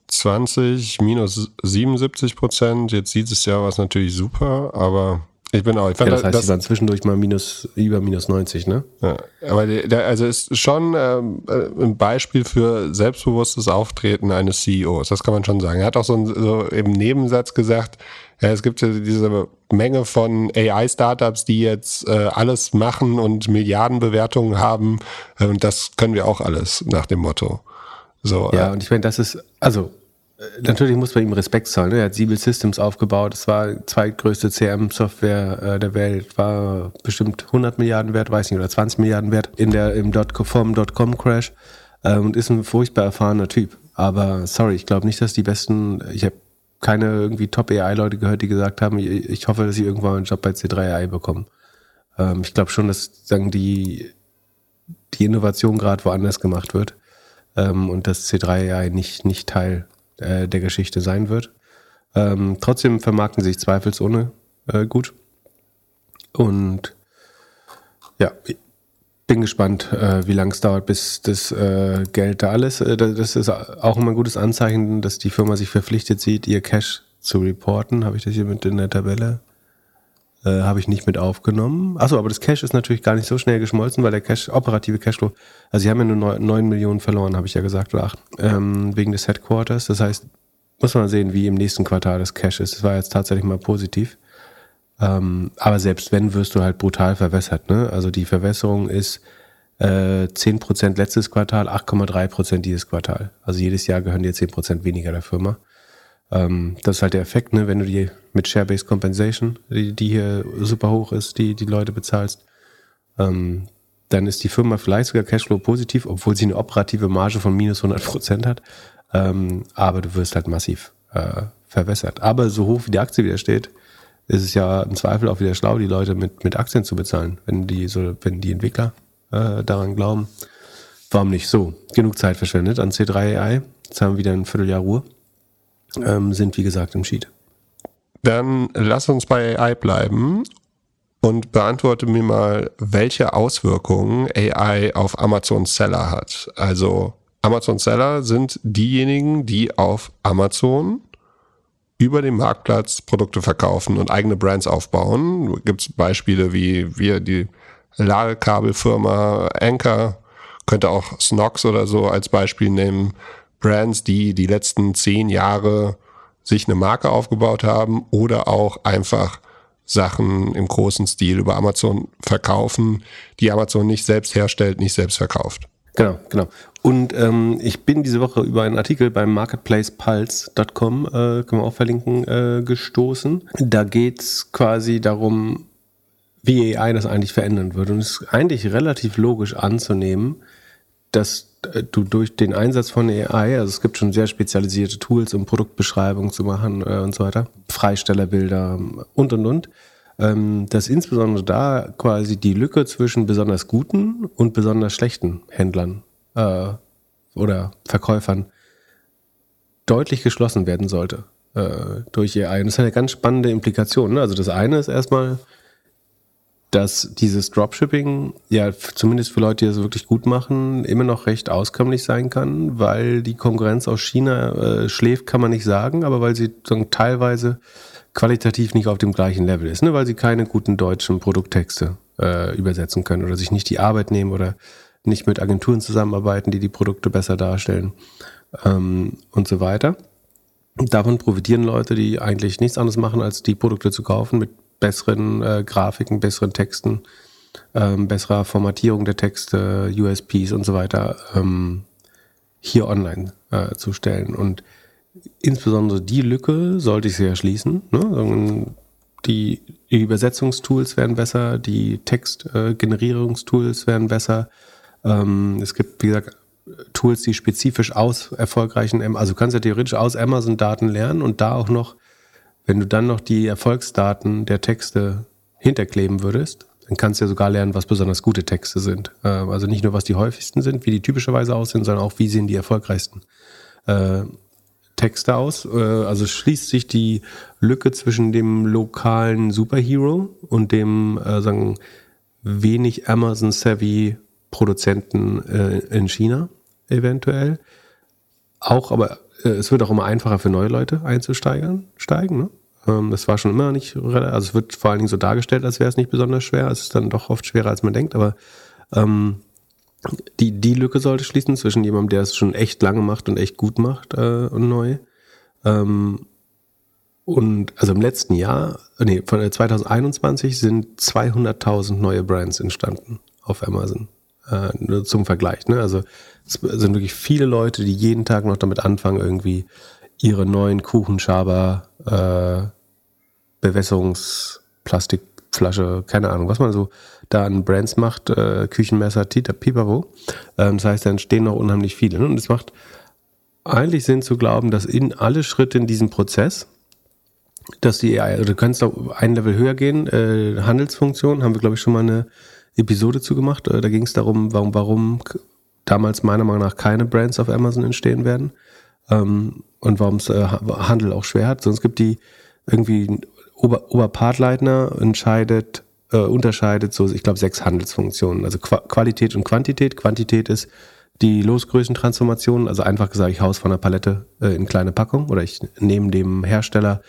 minus 77 Prozent. Jetzt sieht es ja was natürlich super, aber ich bin auch. Ich fand ja, das heißt, das, waren zwischendurch mal minus, über minus 90, ne? Ja, aber der, also ist schon ähm, äh, ein Beispiel für selbstbewusstes Auftreten eines CEOs. Das kann man schon sagen. Er hat auch so, einen, so im Nebensatz gesagt, ja, es gibt ja diese Menge von AI-Startups, die jetzt äh, alles machen und Milliardenbewertungen haben. Äh, und das können wir auch alles nach dem Motto. So, ja, äh, und ich meine, das ist, also natürlich muss man ihm Respekt zahlen. Ne? Er hat Siebel Systems aufgebaut. Es war zweitgrößte CRM-Software äh, der Welt. War bestimmt 100 Milliarden wert, weiß nicht, oder 20 Milliarden wert in der, im .com-Crash. Äh, und ist ein furchtbar erfahrener Typ. Aber sorry, ich glaube nicht, dass die besten, ich habe keine irgendwie Top-AI-Leute gehört, die gesagt haben, ich hoffe, dass sie irgendwann einen Job bei C3AI bekommen. Ähm, ich glaube schon, dass sagen die, die Innovation gerade woanders gemacht wird ähm, und dass C3AI nicht, nicht Teil äh, der Geschichte sein wird. Ähm, trotzdem vermarkten sich zweifelsohne äh, gut. Und ja, bin gespannt, äh, wie lange es dauert, bis das äh, Geld da alles. Äh, das ist auch immer ein gutes Anzeichen, dass die Firma sich verpflichtet sieht, ihr Cash zu reporten. Habe ich das hier mit in der Tabelle? Äh, Habe ich nicht mit aufgenommen. Achso, aber das Cash ist natürlich gar nicht so schnell geschmolzen, weil der Cash, operative Cashflow, also sie haben ja nur 9 Millionen verloren, habe ich ja gesagt, oder 8, ähm, wegen des Headquarters. Das heißt, muss man sehen, wie im nächsten Quartal das Cash ist. Es war jetzt tatsächlich mal positiv. Ähm, aber selbst wenn, wirst du halt brutal verwässert. Ne? Also die Verwässerung ist äh, 10% letztes Quartal, 8,3% dieses Quartal. Also jedes Jahr gehören dir 10% weniger der Firma. Ähm, das ist halt der Effekt, ne? wenn du die mit Share-Based Compensation, die, die hier super hoch ist, die die Leute bezahlst, ähm, dann ist die Firma vielleicht sogar Cashflow positiv, obwohl sie eine operative Marge von minus 100 Prozent hat. Ähm, aber du wirst halt massiv äh, verwässert. Aber so hoch wie die Aktie wieder steht, ist es ja im Zweifel auch wieder schlau, die Leute mit, mit Aktien zu bezahlen, wenn die so, wenn die Entwickler äh, daran glauben. Warum nicht so? Genug Zeit verschwendet an C3 AI. Jetzt haben wir wieder ein Vierteljahr Ruhe ähm, sind, wie gesagt, im Sheet. Dann lass uns bei AI bleiben und beantworte mir mal, welche Auswirkungen AI auf Amazon Seller hat. Also Amazon Seller sind diejenigen, die auf Amazon über den Marktplatz Produkte verkaufen und eigene Brands aufbauen. Gibt es Beispiele wie wir die Ladekabelfirma Anchor, könnte auch Snox oder so als Beispiel nehmen. Brands, die die letzten zehn Jahre sich eine Marke aufgebaut haben oder auch einfach Sachen im großen Stil über Amazon verkaufen, die Amazon nicht selbst herstellt, nicht selbst verkauft. Genau, genau. Und ähm, ich bin diese Woche über einen Artikel beim marketplacepulse.com, äh, können wir auch verlinken, äh, gestoßen. Da geht's quasi darum, wie AI das eigentlich verändern würde. Und es ist eigentlich relativ logisch anzunehmen, dass du durch den Einsatz von AI, also es gibt schon sehr spezialisierte Tools, um Produktbeschreibungen zu machen äh, und so weiter, Freistellerbilder und und und, ähm, dass insbesondere da quasi die Lücke zwischen besonders guten und besonders schlechten Händlern äh, oder Verkäufern deutlich geschlossen werden sollte äh, durch AI. Und das hat eine ganz spannende Implikation. Ne? Also das eine ist erstmal, dass dieses Dropshipping ja zumindest für Leute, die das wirklich gut machen, immer noch recht auskömmlich sein kann, weil die Konkurrenz aus China äh, schläft, kann man nicht sagen, aber weil sie sagen, teilweise qualitativ nicht auf dem gleichen Level ist, ne? weil sie keine guten deutschen Produkttexte äh, übersetzen können oder sich nicht die Arbeit nehmen oder nicht mit Agenturen zusammenarbeiten, die die Produkte besser darstellen ähm, und so weiter. Davon profitieren Leute, die eigentlich nichts anderes machen, als die Produkte zu kaufen mit besseren äh, Grafiken, besseren Texten, ähm, besserer Formatierung der Texte, USPs und so weiter ähm, hier online äh, zu stellen. Und insbesondere die Lücke sollte ich sehr schließen. Ne? Die, die Übersetzungstools werden besser, die Textgenerierungstools äh, werden besser. Ähm, es gibt, wie gesagt, Tools, die spezifisch aus erfolgreichen, also du kannst ja theoretisch aus Amazon-Daten lernen und da auch noch wenn du dann noch die Erfolgsdaten der Texte hinterkleben würdest, dann kannst du ja sogar lernen, was besonders gute Texte sind. Äh, also nicht nur, was die häufigsten sind, wie die typischerweise aussehen, sondern auch, wie sehen die erfolgreichsten äh, Texte aus. Äh, also schließt sich die Lücke zwischen dem lokalen Superhero und dem, äh, sagen, wenig Amazon-savvy Produzenten äh, in China eventuell. Auch, aber es wird auch immer einfacher für neue Leute einzusteigen. Steigen, ne? ähm, das war schon immer nicht, also es wird vor allen Dingen so dargestellt, als wäre es nicht besonders schwer. Es ist dann doch oft schwerer, als man denkt, aber ähm, die, die Lücke sollte schließen zwischen jemandem, der es schon echt lange macht und echt gut macht äh, und neu. Ähm, und also im letzten Jahr, nee, von 2021 sind 200.000 neue Brands entstanden auf Amazon. Äh, nur zum Vergleich. Ne? Also es sind wirklich viele Leute, die jeden Tag noch damit anfangen, irgendwie ihre neuen Kuchenschaber, äh, Bewässerungsplastikflasche, keine Ahnung, was man so da an Brands macht, äh, Küchenmesser, Tita, Pipapo. Ähm, das heißt, da entstehen noch unheimlich viele. Ne? Und es macht eigentlich Sinn zu glauben, dass in alle Schritte in diesem Prozess, dass die AI, also du kannst auch ein Level höher gehen, äh, Handelsfunktion, haben wir, glaube ich, schon mal eine Episode zu gemacht. Äh, da ging es darum, warum, warum damals meiner Meinung nach keine Brands auf Amazon entstehen werden ähm, und warum es äh, Handel auch schwer hat. Sonst gibt die irgendwie Ober, Oberpartleitner entscheidet, äh, unterscheidet so, ich glaube, sechs Handelsfunktionen. Also Qu Qualität und Quantität. Quantität ist die Losgrößentransformation, also einfach gesagt, ich haus von der Palette äh, in kleine Packung oder ich nehme dem Hersteller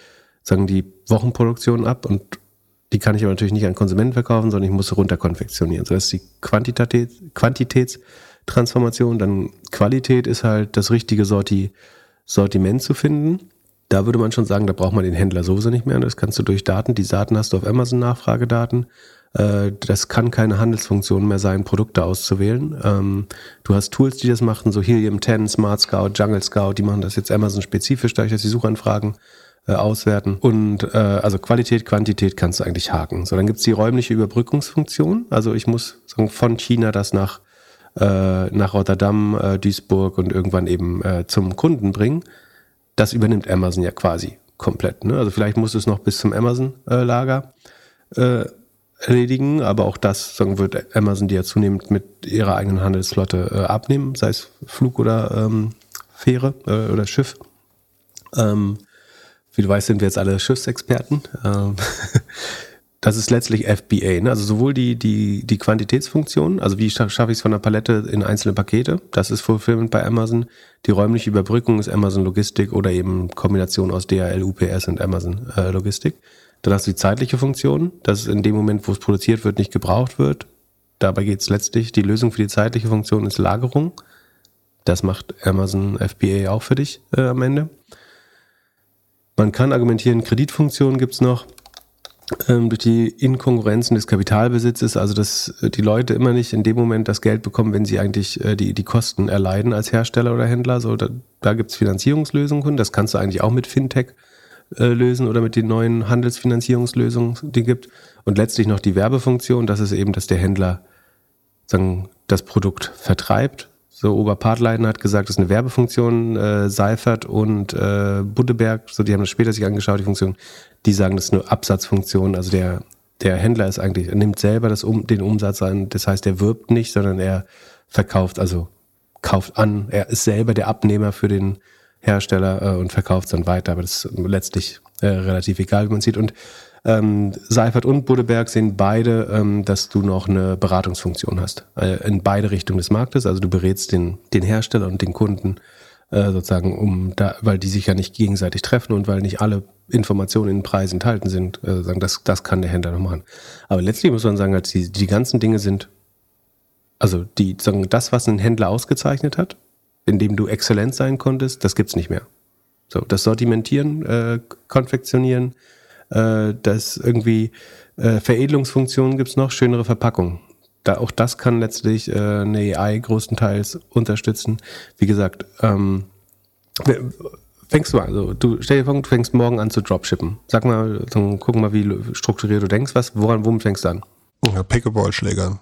sagen die Wochenproduktion ab und die kann ich aber natürlich nicht an Konsumenten verkaufen, sondern ich muss runterkonfektionieren. So das ist die Quantität, Quantitätstransformation. Dann Qualität ist halt das richtige Sorti, Sortiment zu finden. Da würde man schon sagen, da braucht man den Händler sowieso nicht mehr. Das kannst du durch Daten. Die Daten hast du auf Amazon Nachfragedaten. Äh, das kann keine Handelsfunktion mehr sein, Produkte auszuwählen. Ähm, du hast Tools, die das machen, so Helium 10, Smart Scout, Jungle Scout, die machen das jetzt Amazon spezifisch, dadurch, dass die Suchanfragen äh, auswerten. Und äh, also Qualität, Quantität kannst du eigentlich haken. So, dann gibt's die räumliche Überbrückungsfunktion. Also ich muss sagen, von China das nach, äh, nach Rotterdam, äh, Duisburg und irgendwann eben äh, zum Kunden bringen. Das übernimmt Amazon ja quasi komplett. Ne? Also vielleicht muss es noch bis zum Amazon-Lager äh, erledigen, aber auch das sagen, wird Amazon die ja zunehmend mit ihrer eigenen Handelsflotte äh, abnehmen, sei es Flug oder ähm, Fähre äh, oder Schiff. Ähm, wie du weißt, sind wir jetzt alle Schiffsexperten. Ähm, das ist letztlich FBA, ne? also sowohl die, die, die Quantitätsfunktion, also wie schaffe ich es von der Palette in einzelne Pakete, das ist Fulfillment bei Amazon. Die räumliche Überbrückung ist Amazon Logistik oder eben Kombination aus DHL, UPS und Amazon äh, Logistik. Dann hast du die zeitliche Funktion, dass in dem Moment, wo es produziert wird, nicht gebraucht wird. Dabei geht es letztlich, die Lösung für die zeitliche Funktion ist Lagerung. Das macht Amazon FBA auch für dich äh, am Ende. Man kann argumentieren, Kreditfunktionen gibt es noch durch die Inkonkurrenzen des Kapitalbesitzes, also dass äh, die Leute immer nicht in dem Moment das Geld bekommen, wenn sie eigentlich äh, die, die Kosten erleiden als Hersteller oder Händler. So, da, da gibt es Finanzierungslösungen, das kannst du eigentlich auch mit Fintech äh, lösen oder mit den neuen Handelsfinanzierungslösungen, die gibt. Und letztlich noch die Werbefunktion, das ist eben, dass der Händler sagen, das Produkt vertreibt so, Oberpartleiten hat gesagt, das ist eine Werbefunktion. Äh, Seifert und äh, Buddeberg, so die haben das später sich angeschaut, die Funktion, die sagen, das ist eine Absatzfunktion. Also der, der Händler ist eigentlich, er nimmt selber das um, den Umsatz an. Das heißt, er wirbt nicht, sondern er verkauft, also kauft an. Er ist selber der Abnehmer für den Hersteller äh, und verkauft es dann weiter. Aber das ist letztlich äh, relativ egal, wie man sieht. Und ähm, Seifert und Budeberg sehen beide, ähm, dass du noch eine Beratungsfunktion hast. Äh, in beide Richtungen des Marktes. Also du berätst den, den Hersteller und den Kunden äh, sozusagen, um da, weil die sich ja nicht gegenseitig treffen und weil nicht alle Informationen in den Preisen enthalten sind, äh, sagen, das, das kann der Händler noch machen. Aber letztlich muss man sagen, als die, die ganzen Dinge sind, also die, sagen, das, was ein Händler ausgezeichnet hat, in dem du exzellent sein konntest, das gibt's nicht mehr. So, das Sortimentieren, äh, Konfektionieren, äh, das irgendwie äh, Veredelungsfunktionen gibt's noch, schönere Verpackungen. Da, auch das kann letztlich äh, eine AI größtenteils unterstützen. Wie gesagt, ähm, fängst du an, also du stell dir vor, du fängst morgen an zu dropshippen. Sag mal, dann guck mal, wie strukturiert du denkst. Was, woran, womit fängst du an? Ja, Pickleball-Schlägern.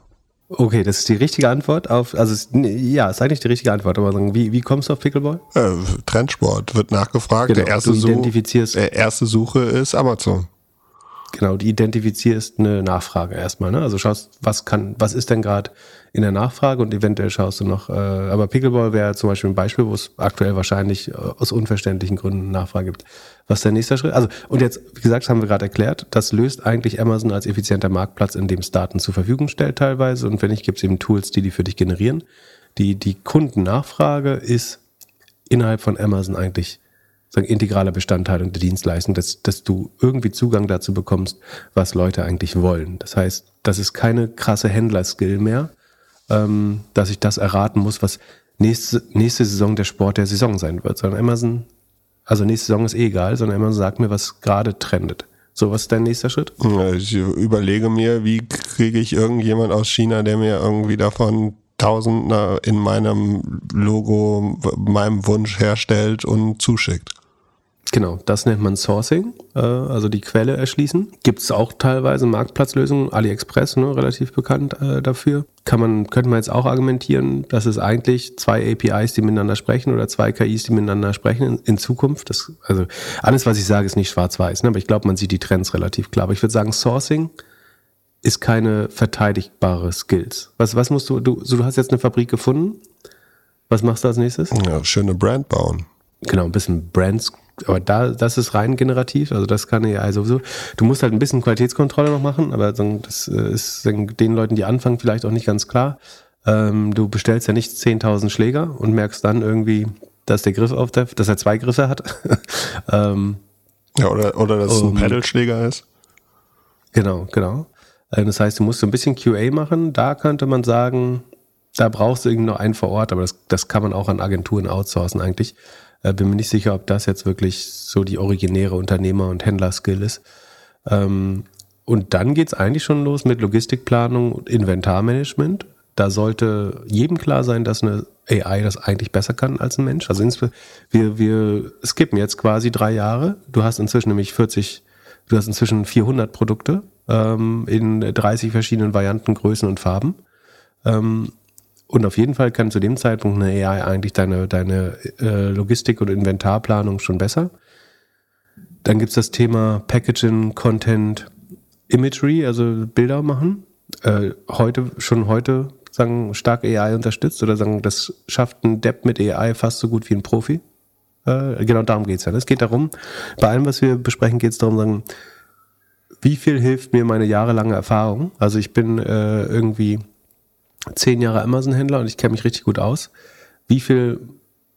Okay, das ist die richtige Antwort auf, also es, ja, ist eigentlich die richtige Antwort, aber wie, wie kommst du auf Pickleball? Äh, Trendsport wird nachgefragt. Genau, der erste, du identifizierst. Such, äh, erste Suche ist Amazon. Genau, du identifizierst eine Nachfrage erstmal. Ne? Also schaust, was kann, was ist denn gerade in der Nachfrage und eventuell schaust du noch, äh, aber Pickleball wäre zum Beispiel ein Beispiel, wo es aktuell wahrscheinlich äh, aus unverständlichen Gründen Nachfrage gibt. Was ist der nächste Schritt? Also, und jetzt, wie gesagt, haben wir gerade erklärt, das löst eigentlich Amazon als effizienter Marktplatz, in dem es Daten zur Verfügung stellt teilweise und wenn nicht, gibt es eben Tools, die die für dich generieren. Die, die Kundennachfrage ist innerhalb von Amazon eigentlich sagen, integraler Bestandteil der Dienstleistung, dass, dass du irgendwie Zugang dazu bekommst, was Leute eigentlich wollen. Das heißt, das ist keine krasse Händlerskill mehr, ähm, dass ich das erraten muss, was nächste, nächste Saison der Sport der Saison sein wird, sondern Amazon, also nächste Saison ist eh egal, sondern Amazon sagt mir, was gerade trendet. So, was ist dein nächster Schritt? Ich überlege mir, wie kriege ich irgendjemand aus China, der mir irgendwie davon Tausender in meinem Logo, meinem Wunsch herstellt und zuschickt. Genau, das nennt man Sourcing, äh, also die Quelle erschließen. Gibt es auch teilweise Marktplatzlösungen, AliExpress, ne, relativ bekannt äh, dafür. Kann man, könnte man jetzt auch argumentieren, dass es eigentlich zwei APIs, die miteinander sprechen oder zwei KIs, die miteinander sprechen in, in Zukunft. Das, also alles, was ich sage, ist nicht schwarz-weiß, ne, aber ich glaube, man sieht die Trends relativ klar. Aber ich würde sagen, Sourcing ist keine verteidigbare Skills. Was, was musst du, du, so, du hast jetzt eine Fabrik gefunden. Was machst du als nächstes? Ja, schöne Brand bauen. Genau, ein bisschen Brands aber da, das ist rein generativ, also das kann ja sowieso. Du musst halt ein bisschen Qualitätskontrolle noch machen, aber das äh, ist den Leuten, die anfangen, vielleicht auch nicht ganz klar. Ähm, du bestellst ja nicht 10.000 Schläger und merkst dann irgendwie, dass der Griff auf der, dass er zwei Griffe hat. ähm, ja, oder, oder dass es um, ein Pedalschläger ist. Genau, genau. Äh, das heißt, du musst so ein bisschen QA machen. Da könnte man sagen, da brauchst du irgendwie noch einen vor Ort, aber das, das kann man auch an Agenturen outsourcen eigentlich. Äh, bin mir nicht sicher, ob das jetzt wirklich so die originäre Unternehmer- und Händler-Skill ist. Ähm, und dann geht's eigentlich schon los mit Logistikplanung und Inventarmanagement. Da sollte jedem klar sein, dass eine AI das eigentlich besser kann als ein Mensch. Also wir, wir skippen jetzt quasi drei Jahre. Du hast inzwischen nämlich 40, du hast inzwischen 400 Produkte ähm, in 30 verschiedenen Varianten, Größen und Farben. Ähm, und auf jeden Fall kann zu dem Zeitpunkt eine AI eigentlich deine, deine äh, Logistik- und Inventarplanung schon besser. Dann gibt's das Thema Packaging, Content, Imagery, also Bilder machen. Äh, heute, schon heute sagen, stark AI unterstützt oder sagen, das schafft ein Depp mit AI fast so gut wie ein Profi. Äh, genau darum geht's ja. Es geht darum, bei allem, was wir besprechen, geht's darum, sagen, wie viel hilft mir meine jahrelange Erfahrung? Also ich bin äh, irgendwie zehn Jahre Amazon-Händler und ich kenne mich richtig gut aus. Wie viel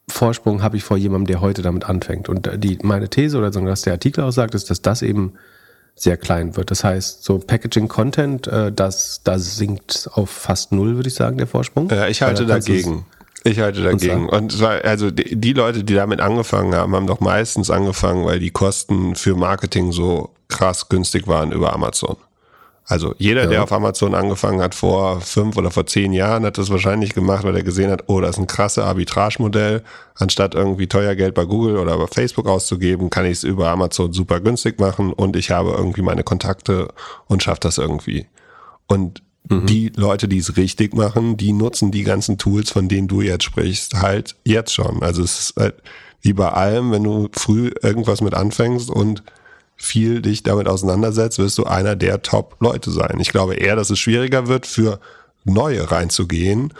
Vorsprung habe ich vor jemandem, der heute damit anfängt? Und die, meine These oder so, was der Artikel auch sagt, ist, dass das eben sehr klein wird. Das heißt, so Packaging Content, äh, das, das sinkt auf fast null, würde ich sagen, der Vorsprung. Ja, ich halte dagegen. Ich halte dagegen. Und zwar, also die, die Leute, die damit angefangen haben, haben doch meistens angefangen, weil die Kosten für Marketing so krass günstig waren über Amazon. Also jeder, ja. der auf Amazon angefangen hat vor fünf oder vor zehn Jahren, hat das wahrscheinlich gemacht, weil er gesehen hat, oh, das ist ein krasses Arbitragemodell. Anstatt irgendwie teuer Geld bei Google oder bei Facebook auszugeben, kann ich es über Amazon super günstig machen und ich habe irgendwie meine Kontakte und schaffe das irgendwie. Und mhm. die Leute, die es richtig machen, die nutzen die ganzen Tools, von denen du jetzt sprichst, halt jetzt schon. Also es ist halt wie bei allem, wenn du früh irgendwas mit anfängst und viel dich damit auseinandersetzt, wirst du einer der Top-Leute sein. Ich glaube eher, dass es schwieriger wird, für Neue reinzugehen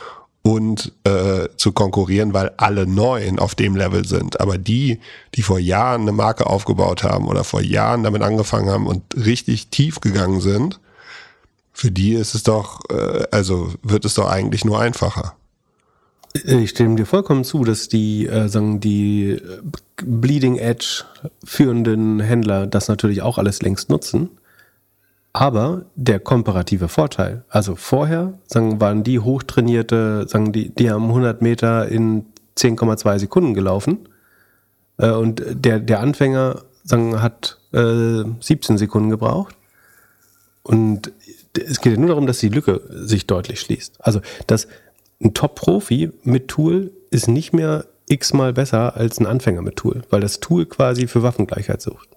und äh, zu konkurrieren, weil alle Neuen auf dem Level sind. Aber die, die vor Jahren eine Marke aufgebaut haben oder vor Jahren damit angefangen haben und richtig tief gegangen sind, für die ist es doch, äh, also wird es doch eigentlich nur einfacher. Ich stimme dir vollkommen zu, dass die, äh, sagen, die äh, Bleeding Edge führenden Händler das natürlich auch alles längst nutzen. Aber der komparative Vorteil, also vorher sagen, waren die hochtrainierte, sagen die, die haben 100 Meter in 10,2 Sekunden gelaufen äh, und der, der Anfänger sagen, hat äh, 17 Sekunden gebraucht. Und es geht ja nur darum, dass die Lücke sich deutlich schließt. Also das, ein Top-Profi mit Tool ist nicht mehr x-mal besser als ein Anfänger mit Tool, weil das Tool quasi für Waffengleichheit sucht.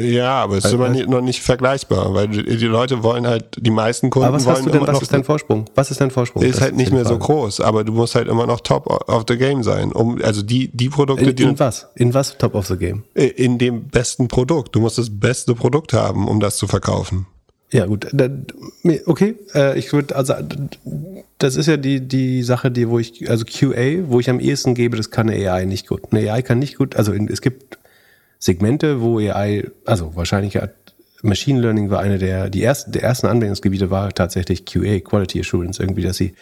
Ja, aber es ist immer noch nicht vergleichbar, weil die, Leute wollen halt, die meisten Kunden Aber was wollen hast du denn, was ist dein Vorsprung? Was ist dein Vorsprung? ist Das halt nicht mehr so Frage. groß, aber du musst halt immer noch top of the game sein. Um, also die, die Produkte, In, die in was? In was top of the game? in dem besten Produkt. Du musst das beste Produkt haben, um das zu verkaufen. Ja, gut. Okay, äh, ich würde, also, das ist ja die, die Sache, die, wo ich, also QA, wo ich am ehesten gebe, das kann eine AI nicht gut. Eine AI kann nicht gut, also es gibt Segmente, wo AI, also wahrscheinlich hat Machine Learning war eine der, die ersten, der ersten Anwendungsgebiete war tatsächlich QA, Quality Assurance, irgendwie, dass sie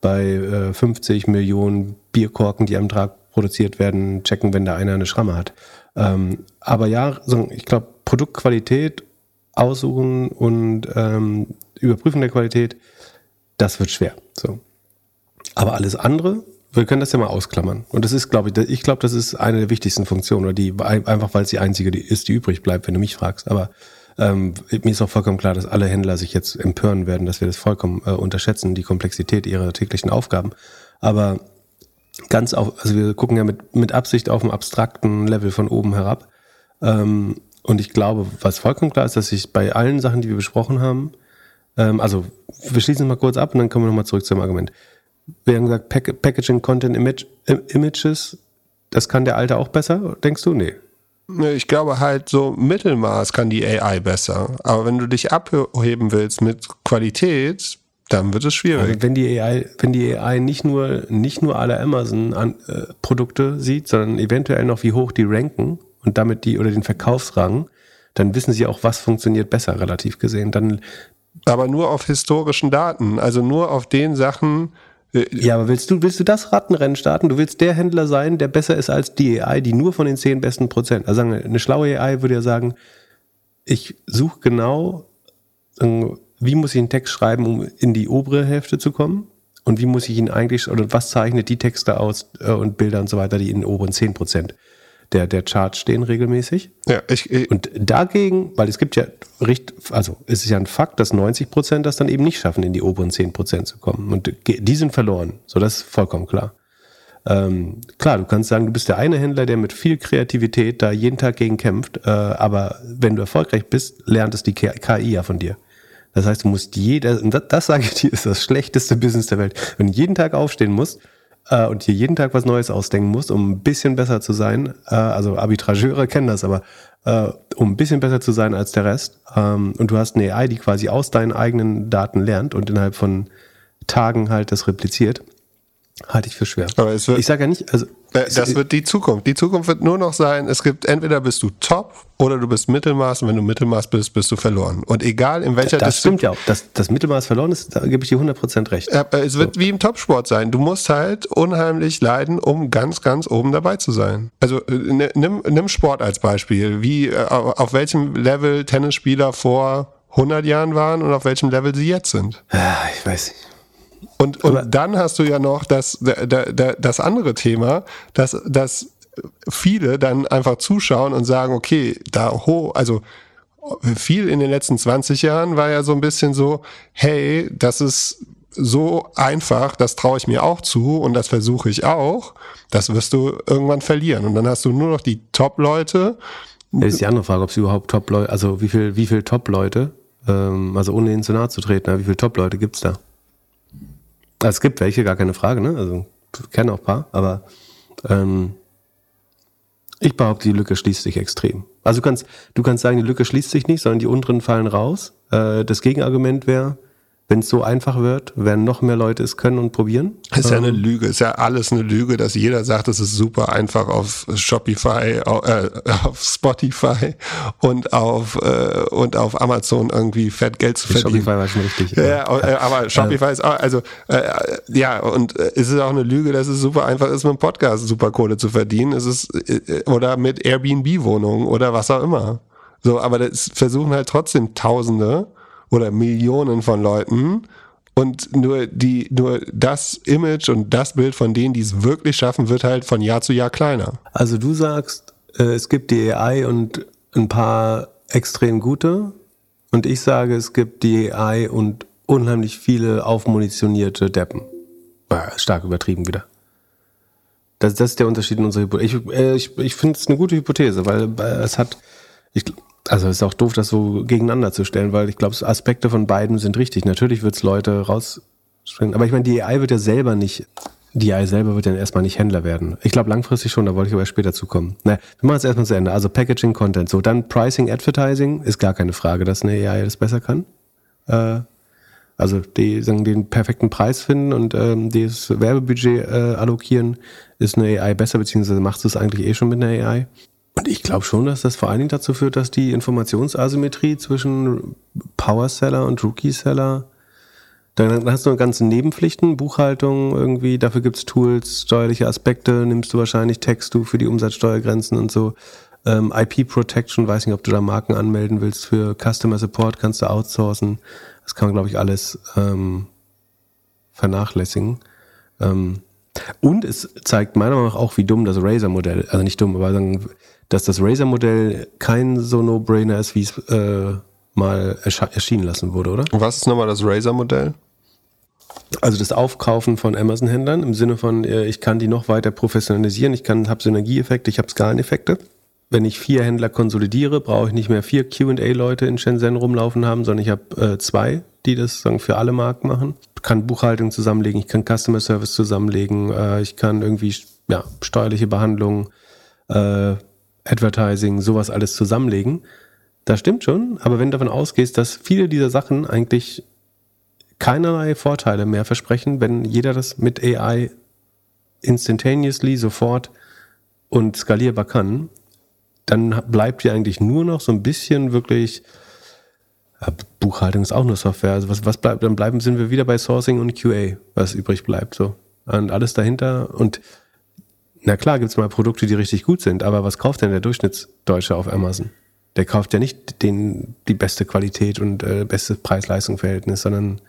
bei äh, 50 Millionen Bierkorken, die am Tag produziert werden, checken, wenn da einer eine Schramme hat. Ähm, aber ja, ich glaube, Produktqualität aussuchen und ähm, Überprüfen der Qualität, das wird schwer. So. Aber alles andere, wir können das ja mal ausklammern. Und das ist, glaube ich, ich glaube, das ist eine der wichtigsten Funktionen, oder die einfach, weil es die einzige die ist, die übrig bleibt, wenn du mich fragst. Aber ähm, mir ist auch vollkommen klar, dass alle Händler sich jetzt empören werden, dass wir das vollkommen äh, unterschätzen, die Komplexität ihrer täglichen Aufgaben. Aber ganz auf, also wir gucken ja mit, mit Absicht auf einem abstrakten Level von oben herab. Ähm, und ich glaube, was vollkommen klar ist, dass ich bei allen Sachen, die wir besprochen haben, ähm, also wir schließen mal kurz ab und dann kommen wir nochmal zurück zum Argument. Wir haben gesagt, Pack Packaging Content Image, Im- Images, das kann der Alte auch besser, denkst du? Nee. Ne, Ich glaube halt, so Mittelmaß kann die AI besser. Aber wenn du dich abheben willst mit Qualität, dann wird es schwierig. Also wenn die AI, wenn die AI nicht nur, nicht nur alle Amazon-Produkte sieht, sondern eventuell noch wie hoch die ranken und damit die oder den Verkaufsrang, dann wissen sie auch, was funktioniert besser, relativ gesehen. Dann, Aber nur auf historischen Daten. Also nur auf den Sachen. äh, ja, aber willst du, willst du das Rattenrennen starten? Du willst der Händler sein, der besser ist als die AI, die nur von den zehn besten Prozent. Also sagen wir, eine schlaue AI würde ja sagen, ich suche genau, wie muss ich einen Text schreiben, um in die obere Hälfte zu kommen? Und wie muss ich ihn eigentlich, oder was zeichnet die Texte aus äh, und Bilder und so weiter, die in den oberen 10 Prozent der, der Charts stehen regelmäßig? Ja, ich, ich, Und dagegen, weil es gibt ja, also es ist ja ein Fakt, dass 90 Prozent das dann eben nicht schaffen, in die oberen 10 Prozent zu kommen. Und die sind verloren. So, das ist vollkommen klar. Ähm, klar, du kannst sagen, du bist der eine Händler, der mit viel Kreativität da jeden Tag gegen kämpft, äh, aber wenn du erfolgreich bist, lernt es die KI ja von dir. Das heißt, du musst jeder, und das, das sage ich dir, ist das schlechteste Business der Welt. Wenn du jeden Tag aufstehen musst äh, und dir jeden Tag was Neues ausdenken musst, um ein bisschen besser zu sein, äh, also Arbitrageure kennen das, aber äh, um ein bisschen besser zu sein als der Rest, ähm, und du hast eine AI, die quasi aus deinen eigenen Daten lernt und innerhalb von Tagen halt das repliziert, halte ich für schwer. Aber ich sage ja nicht, also das wird die Zukunft. Die Zukunft wird nur noch sein, es gibt entweder bist du top oder du bist Mittelmaß und wenn du Mittelmaß bist, bist du verloren. Und egal in welcher das stimmt ja auch. Dass das Mittelmaß verloren ist, da gebe ich dir 100% recht. Äh, Es wird wie im Topsport sein. Du musst halt unheimlich leiden, um ganz, ganz oben dabei zu sein. Also äh, ni- nimm, nimm Sport als Beispiel. Wie, äh, auf welchem Level Tennisspieler vor 100 Jahren waren und auf welchem Level sie jetzt sind. Ah, ich weiß nicht. Und, und dann hast du ja noch das, da- da- da- das andere Thema, dass, dass viele dann einfach zuschauen und sagen, okay, da hoch, also viel in den letzten 20 Jahren war ja so ein bisschen so, hey, das ist so einfach, das traue ich mir auch zu und das versuche ich auch, das wirst du irgendwann verlieren. Und dann hast du nur noch die Top-Leute. Das ist die andere Frage, ob es überhaupt Top-Leute, also wie viel, wie viel Top-Leute, ähm, also ohne ihnen zu nahe zu treten, aber wie viele Top-Leute gibt's da? Also es gibt welche, gar keine Frage, ne? Also kenne auch ein paar, aber ähm, ich behaupte, die Lücke schließt sich extrem. Also du kannst, du kannst sagen, die Lücke schließt sich nicht, sondern die unteren fallen raus. Äh, das Gegenargument wäre, wenn es so einfach wird, werden noch mehr Leute es können und probieren. Ist ja eine Lüge, ist ja alles eine Lüge, dass jeder sagt, es ist super einfach auf Shopify, au- äh, auf Spotify und auf äh, und auf Amazon irgendwie fett Geld zu verdienen. Shopify war schon richtig. Ja, ja, äh, aber Shopify ist auch, also äh, ja, und äh, es ist auch eine Lüge, dass es super einfach ist, mit einem Podcast super Kohle zu verdienen. Es ist äh, oder mit Airbnb-Wohnungen oder was auch immer. So, aber das versuchen halt trotzdem Tausende oder Millionen von Leuten und nur die, nur das Image und das Bild von denen, die es wirklich schaffen, wird halt von Jahr zu Jahr kleiner. Also du sagst, äh, es gibt die AI und ein paar extrem gute. Und ich sage, es gibt die AI und unheimlich viele aufmunitionierte Deppen. Ah, stark übertrieben wieder. Das, das ist der Unterschied in unserer Hypothese. Ich, äh, ich, ich finde es eine gute Hypothese, weil äh, es hat, ich, Also es ist auch doof, das so gegeneinander zu stellen, weil ich glaube, Aspekte von beiden sind richtig. Natürlich wird es Leute rausspringen. Aber ich meine, die AI wird ja selber nicht, die AI selber wird ja erstmal nicht Händler werden. Ich glaube langfristig schon, da wollte ich aber später zukommen. Na, wir machen es erstmal zu Ende. Also Packaging, Content. So, dann Pricing, Advertising ist gar keine Frage, dass eine AI das besser kann. Äh, also die sagen, den perfekten Preis finden und ähm, das Werbebudget äh, allokieren, ist eine AI besser, beziehungsweise machst du es eigentlich eh schon mit einer AI. Und ich glaube schon, dass das vor allen Dingen dazu führt, dass die Informationsasymmetrie zwischen Power-Seller und Rookie-Seller, dann hast du ganze Nebenpflichten, Buchhaltung irgendwie, dafür gibt's Tools, steuerliche Aspekte, nimmst du wahrscheinlich, text du für die Umsatzsteuergrenzen und so. Ähm, IP Protection, weiß nicht, ob du da Marken anmelden willst für Customer Support, kannst du outsourcen. Das kann man, glaube ich, alles ähm, vernachlässigen. Ähm, und es zeigt meiner Meinung nach auch, wie dumm das Razer-Modell, also nicht dumm, aber sagen, dass das Razer-Modell kein so No-Brainer ist, wie es äh, mal erschienen lassen wurde, oder? Was ist nochmal das Razer-Modell? Also das Aufkaufen von Amazon-Händlern im Sinne von, äh, ich kann die noch weiter professionalisieren, ich kann, habe Synergieeffekte, ich habe Skaleneffekte. Wenn ich vier Händler konsolidiere, brauche ich nicht mehr vier QA-Leute in Shenzhen rumlaufen haben, sondern ich habe äh, zwei, die das sagen, für alle Marken machen. Ich kann Buchhaltung zusammenlegen, ich kann Customer Service zusammenlegen, äh, ich kann irgendwie ja, steuerliche Behandlung, äh, Advertising, sowas alles zusammenlegen. Das stimmt schon, aber wenn du davon ausgehst, dass viele dieser Sachen eigentlich keinerlei Vorteile mehr versprechen, wenn jeder das mit AI instantaneously sofort und skalierbar kann, dann bleibt dir eigentlich nur noch so ein bisschen wirklich Buchhaltung ist auch nur Software. Also was, was bleibt, dann bleiben, sind wir wieder bei Sourcing und QA, was übrig bleibt. So. Und alles dahinter. Und na klar gibt es mal Produkte, die richtig gut sind, aber was kauft denn der Durchschnittsdeutsche auf Amazon? Der kauft ja nicht den, die beste Qualität und äh, beste Preis-Leistung-Verhältnis, sondern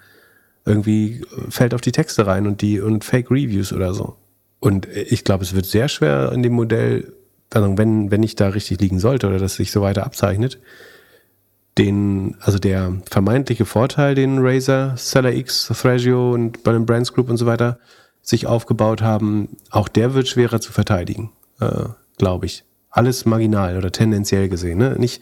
irgendwie fällt auf die Texte rein und die und Fake Reviews oder so. Und ich glaube, es wird sehr schwer in dem Modell, wenn, wenn ich da richtig liegen sollte oder das sich so weiter abzeichnet, den, also der vermeintliche Vorteil, den Razer, Seller X, Thrasio und bei den Brands Group und so weiter sich aufgebaut haben, auch der wird schwerer zu verteidigen, äh, glaube ich. Alles marginal oder tendenziell gesehen. Ne? Nicht,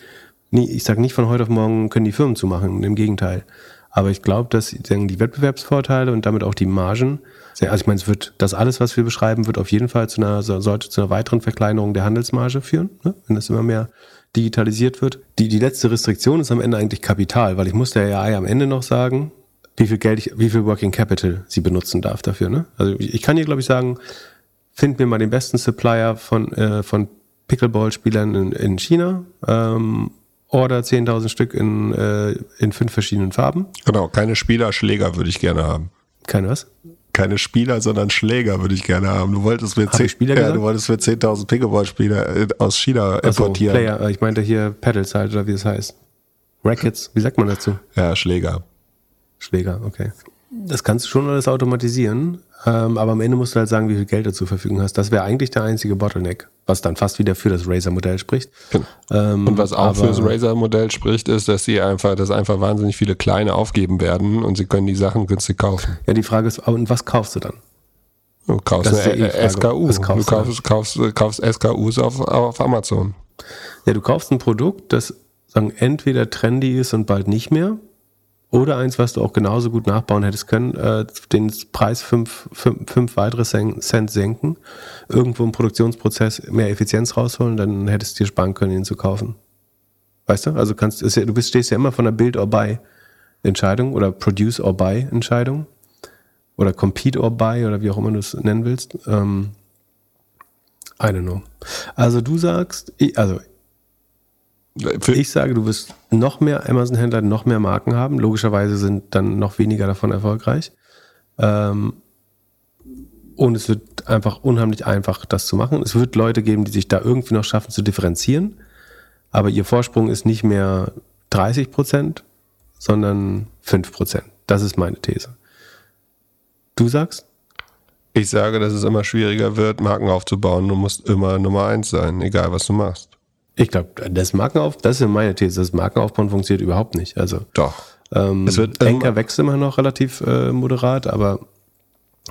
nie, ich sage nicht von heute auf morgen können die Firmen zumachen, im Gegenteil. Aber ich glaube, dass die Wettbewerbsvorteile und damit auch die Margen, also ich meine, es wird, das alles, was wir beschreiben, wird auf jeden Fall zu einer, sollte zu einer weiteren Verkleinerung der Handelsmarge führen, ne? wenn es immer mehr digitalisiert wird. Die, die letzte Restriktion ist am Ende eigentlich Kapital, weil ich muss der AI am Ende noch sagen, wie viel Geld ich, wie viel Working Capital sie benutzen darf dafür. Ne? Also ich kann hier, glaube ich, sagen, find mir mal den besten Supplier von, äh, von Pickleball-Spielern in, in China. Ähm, Order 10.000 Stück in, äh, in fünf verschiedenen Farben. Genau, keine Spieler, Schläger würde ich gerne haben. Keine was? keine Spieler, sondern Schläger würde ich gerne haben. Du wolltest mir, 10, Spieler ja, du wolltest mir 10.000 Pickleball-Spieler äh, aus China Achso, importieren. Player, ich meinte hier Pedals halt, oder wie es heißt. Rackets, wie sagt man dazu? Ja, Schläger. Schläger, okay. Das kannst du schon alles automatisieren, ähm, aber am Ende musst du halt sagen, wie viel Geld du zur Verfügung hast. Das wäre eigentlich der einzige Bottleneck, was dann fast wieder für das Razer-Modell spricht. Genau. Ähm, und was auch für das Razer-Modell spricht, ist, dass sie einfach, dass einfach wahnsinnig viele kleine aufgeben werden und sie können die Sachen günstig kaufen. Ja, die Frage ist, und was kaufst du dann? Du kaufst das eine eh SKU. du kaufst, kaufst, kaufst SKUs auf, auf Amazon. Ja, du kaufst ein Produkt, das sagen, entweder trendy ist und bald nicht mehr, oder eins, was du auch genauso gut nachbauen hättest können, äh, den Preis fünf, fünf, weitere Cent senken, irgendwo im Produktionsprozess mehr Effizienz rausholen, dann hättest du dir sparen können, ihn zu kaufen. Weißt du? Also kannst ja, du bist, stehst ja immer von der Build or Buy Entscheidung oder Produce or Buy Entscheidung oder Compete or Buy oder wie auch immer du es nennen willst. Ähm, I don't know. Also du sagst, also für ich sage, du wirst noch mehr Amazon-Händler, noch mehr Marken haben. Logischerweise sind dann noch weniger davon erfolgreich. Ähm, und es wird einfach unheimlich einfach, das zu machen. Es wird Leute geben, die sich da irgendwie noch schaffen zu differenzieren. Aber ihr Vorsprung ist nicht mehr 30 Prozent, sondern 5 Prozent. Das ist meine These. Du sagst? Ich sage, dass es immer schwieriger wird, Marken aufzubauen. Du musst immer Nummer eins sein, egal was du machst. Ich glaube, das Markenauf, das ist ja meine These, das Markenaufbauen funktioniert überhaupt nicht. Also doch. Ähm, es wird Anker wächst immer noch relativ äh, moderat, aber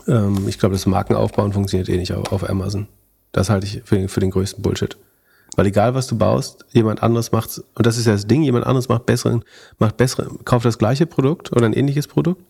ähm, ich glaube, das Markenaufbauen funktioniert eh nicht auf, auf Amazon. Das halte ich für, für den größten Bullshit. Weil egal was du baust, jemand anderes macht und das ist ja das Ding, jemand anderes macht besseren, macht bessere, kauft das gleiche Produkt oder ein ähnliches Produkt,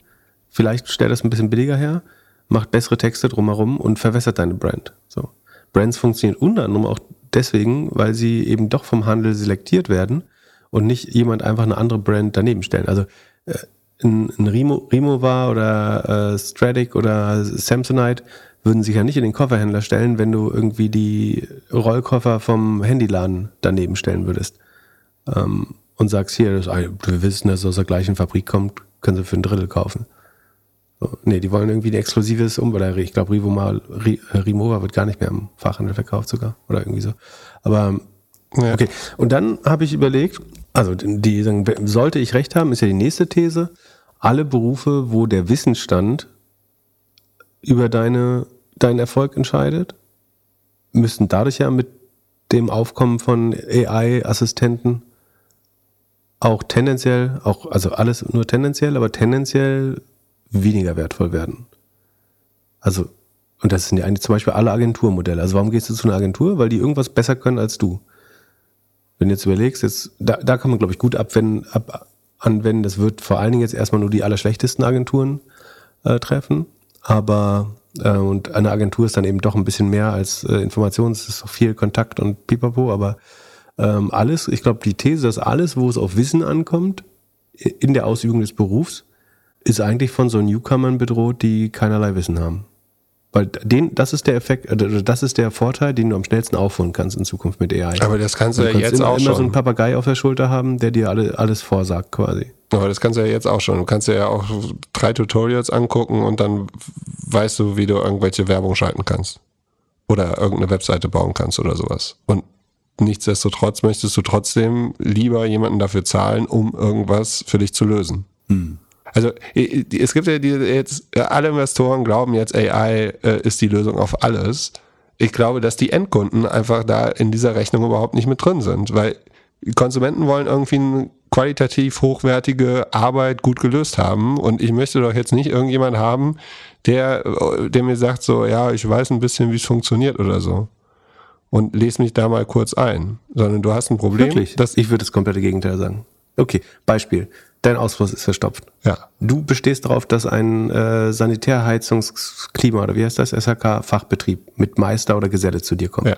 vielleicht stellt das ein bisschen billiger her, macht bessere Texte drumherum und verwässert deine Brand. So. Brands funktionieren unter anderem auch deswegen, weil sie eben doch vom Handel selektiert werden und nicht jemand einfach eine andere Brand daneben stellen. Also äh, ein, ein Remo, Removar oder äh, Stratic oder Samsonite würden sich ja nicht in den Kofferhändler stellen, wenn du irgendwie die Rollkoffer vom Handyladen daneben stellen würdest. Ähm, und sagst, hier, das, wir wissen, dass es aus der gleichen Fabrik kommt, können sie für ein Drittel kaufen. So, nee, die wollen irgendwie ein exklusives Umbau. Ich glaube, Rivoma, Rimowa wird gar nicht mehr im Fachhandel verkauft sogar. Oder irgendwie so. Aber ja. okay. Und dann habe ich überlegt, also die, sollte ich recht haben, ist ja die nächste These. Alle Berufe, wo der Wissensstand über deine, deinen Erfolg entscheidet, müssten dadurch ja mit dem Aufkommen von AI-Assistenten auch tendenziell, auch, also alles nur tendenziell, aber tendenziell weniger wertvoll werden. Also, und das sind ja eigentlich zum Beispiel alle Agenturmodelle. Also warum gehst du zu einer Agentur? Weil die irgendwas besser können als du. Wenn du jetzt überlegst, jetzt, da, da kann man, glaube ich, gut abwenden, ab, anwenden. Das wird vor allen Dingen jetzt erstmal nur die allerschlechtesten Agenturen äh, treffen. Aber äh, und eine Agentur ist dann eben doch ein bisschen mehr als äh, Information. Es ist viel Kontakt und Pipapo, aber ähm, alles, ich glaube, die These, dass alles, wo es auf Wissen ankommt, in der Ausübung des Berufs, ist eigentlich von so Newcomern bedroht, die keinerlei Wissen haben. Weil den, das ist der Effekt, äh, das ist der Vorteil, den du am schnellsten aufholen kannst in Zukunft mit AI. Aber das kannst du, du ja jetzt immer, auch immer schon. so einen Papagei auf der Schulter haben, der dir alle, alles vorsagt quasi. Aber das kannst du ja jetzt auch schon. Du kannst dir ja auch drei Tutorials angucken und dann weißt du, wie du irgendwelche Werbung schalten kannst. Oder irgendeine Webseite bauen kannst oder sowas. Und nichtsdestotrotz möchtest du trotzdem lieber jemanden dafür zahlen, um irgendwas für dich zu lösen. Hm. Also es gibt ja die, jetzt, alle Investoren glauben jetzt, AI äh, ist die Lösung auf alles. Ich glaube, dass die Endkunden einfach da in dieser Rechnung überhaupt nicht mit drin sind, weil Konsumenten wollen irgendwie eine qualitativ hochwertige Arbeit gut gelöst haben und ich möchte doch jetzt nicht irgendjemand haben, der, der mir sagt so, ja, ich weiß ein bisschen, wie es funktioniert oder so und lese mich da mal kurz ein, sondern du hast ein Problem. Wirklich? Dass ich würde das komplette Gegenteil sagen. Okay, Beispiel. Dein Ausfluss ist verstopft. Ja. Du bestehst darauf, dass ein äh, Sanitärheizungsklima oder wie heißt das, SHK-Fachbetrieb mit Meister oder Geselle zu dir kommt. Ja.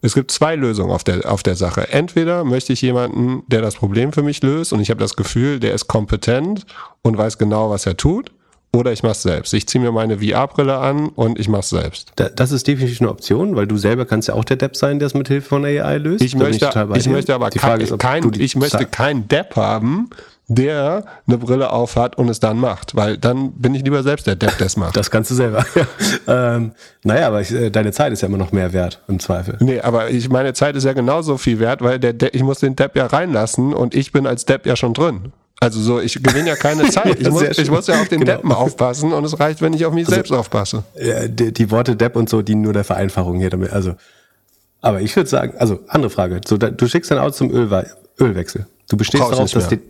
Es gibt zwei Lösungen auf der, auf der Sache. Entweder möchte ich jemanden, der das Problem für mich löst und ich habe das Gefühl, der ist kompetent und weiß genau, was er tut. Oder ich mache es selbst. Ich ziehe mir meine VR-Brille an und ich mache es selbst. das ist definitiv eine Option, weil du selber kannst ja auch der Depp sein, der es mit Hilfe von AI löst. Ich möchte, ich möchte aber kein, ist, kein ich möchte keinen Depp haben, der eine Brille aufhat und es dann macht, weil dann bin ich lieber selbst der Depp, der es macht. Das kannst du selber. ähm, naja, aber ich, äh, deine Zeit ist ja immer noch mehr wert, im Zweifel. Nee, aber ich, meine Zeit ist ja genauso viel wert, weil der, De ich muss den Depp ja reinlassen und ich bin als Depp ja schon drin. Also so, ich gewinne ja keine Zeit. Ich muss, ich muss ja auf den genau. Deppen aufpassen und es reicht, wenn ich auf mich also, selbst aufpasse. Die, die, Worte Depp und so dienen nur der Vereinfachung hier damit. Also, aber ich würde sagen, also andere Frage. So, da, du schickst dein Auto zum Ölwe Ölwechsel. Du bestehst darauf, dass die,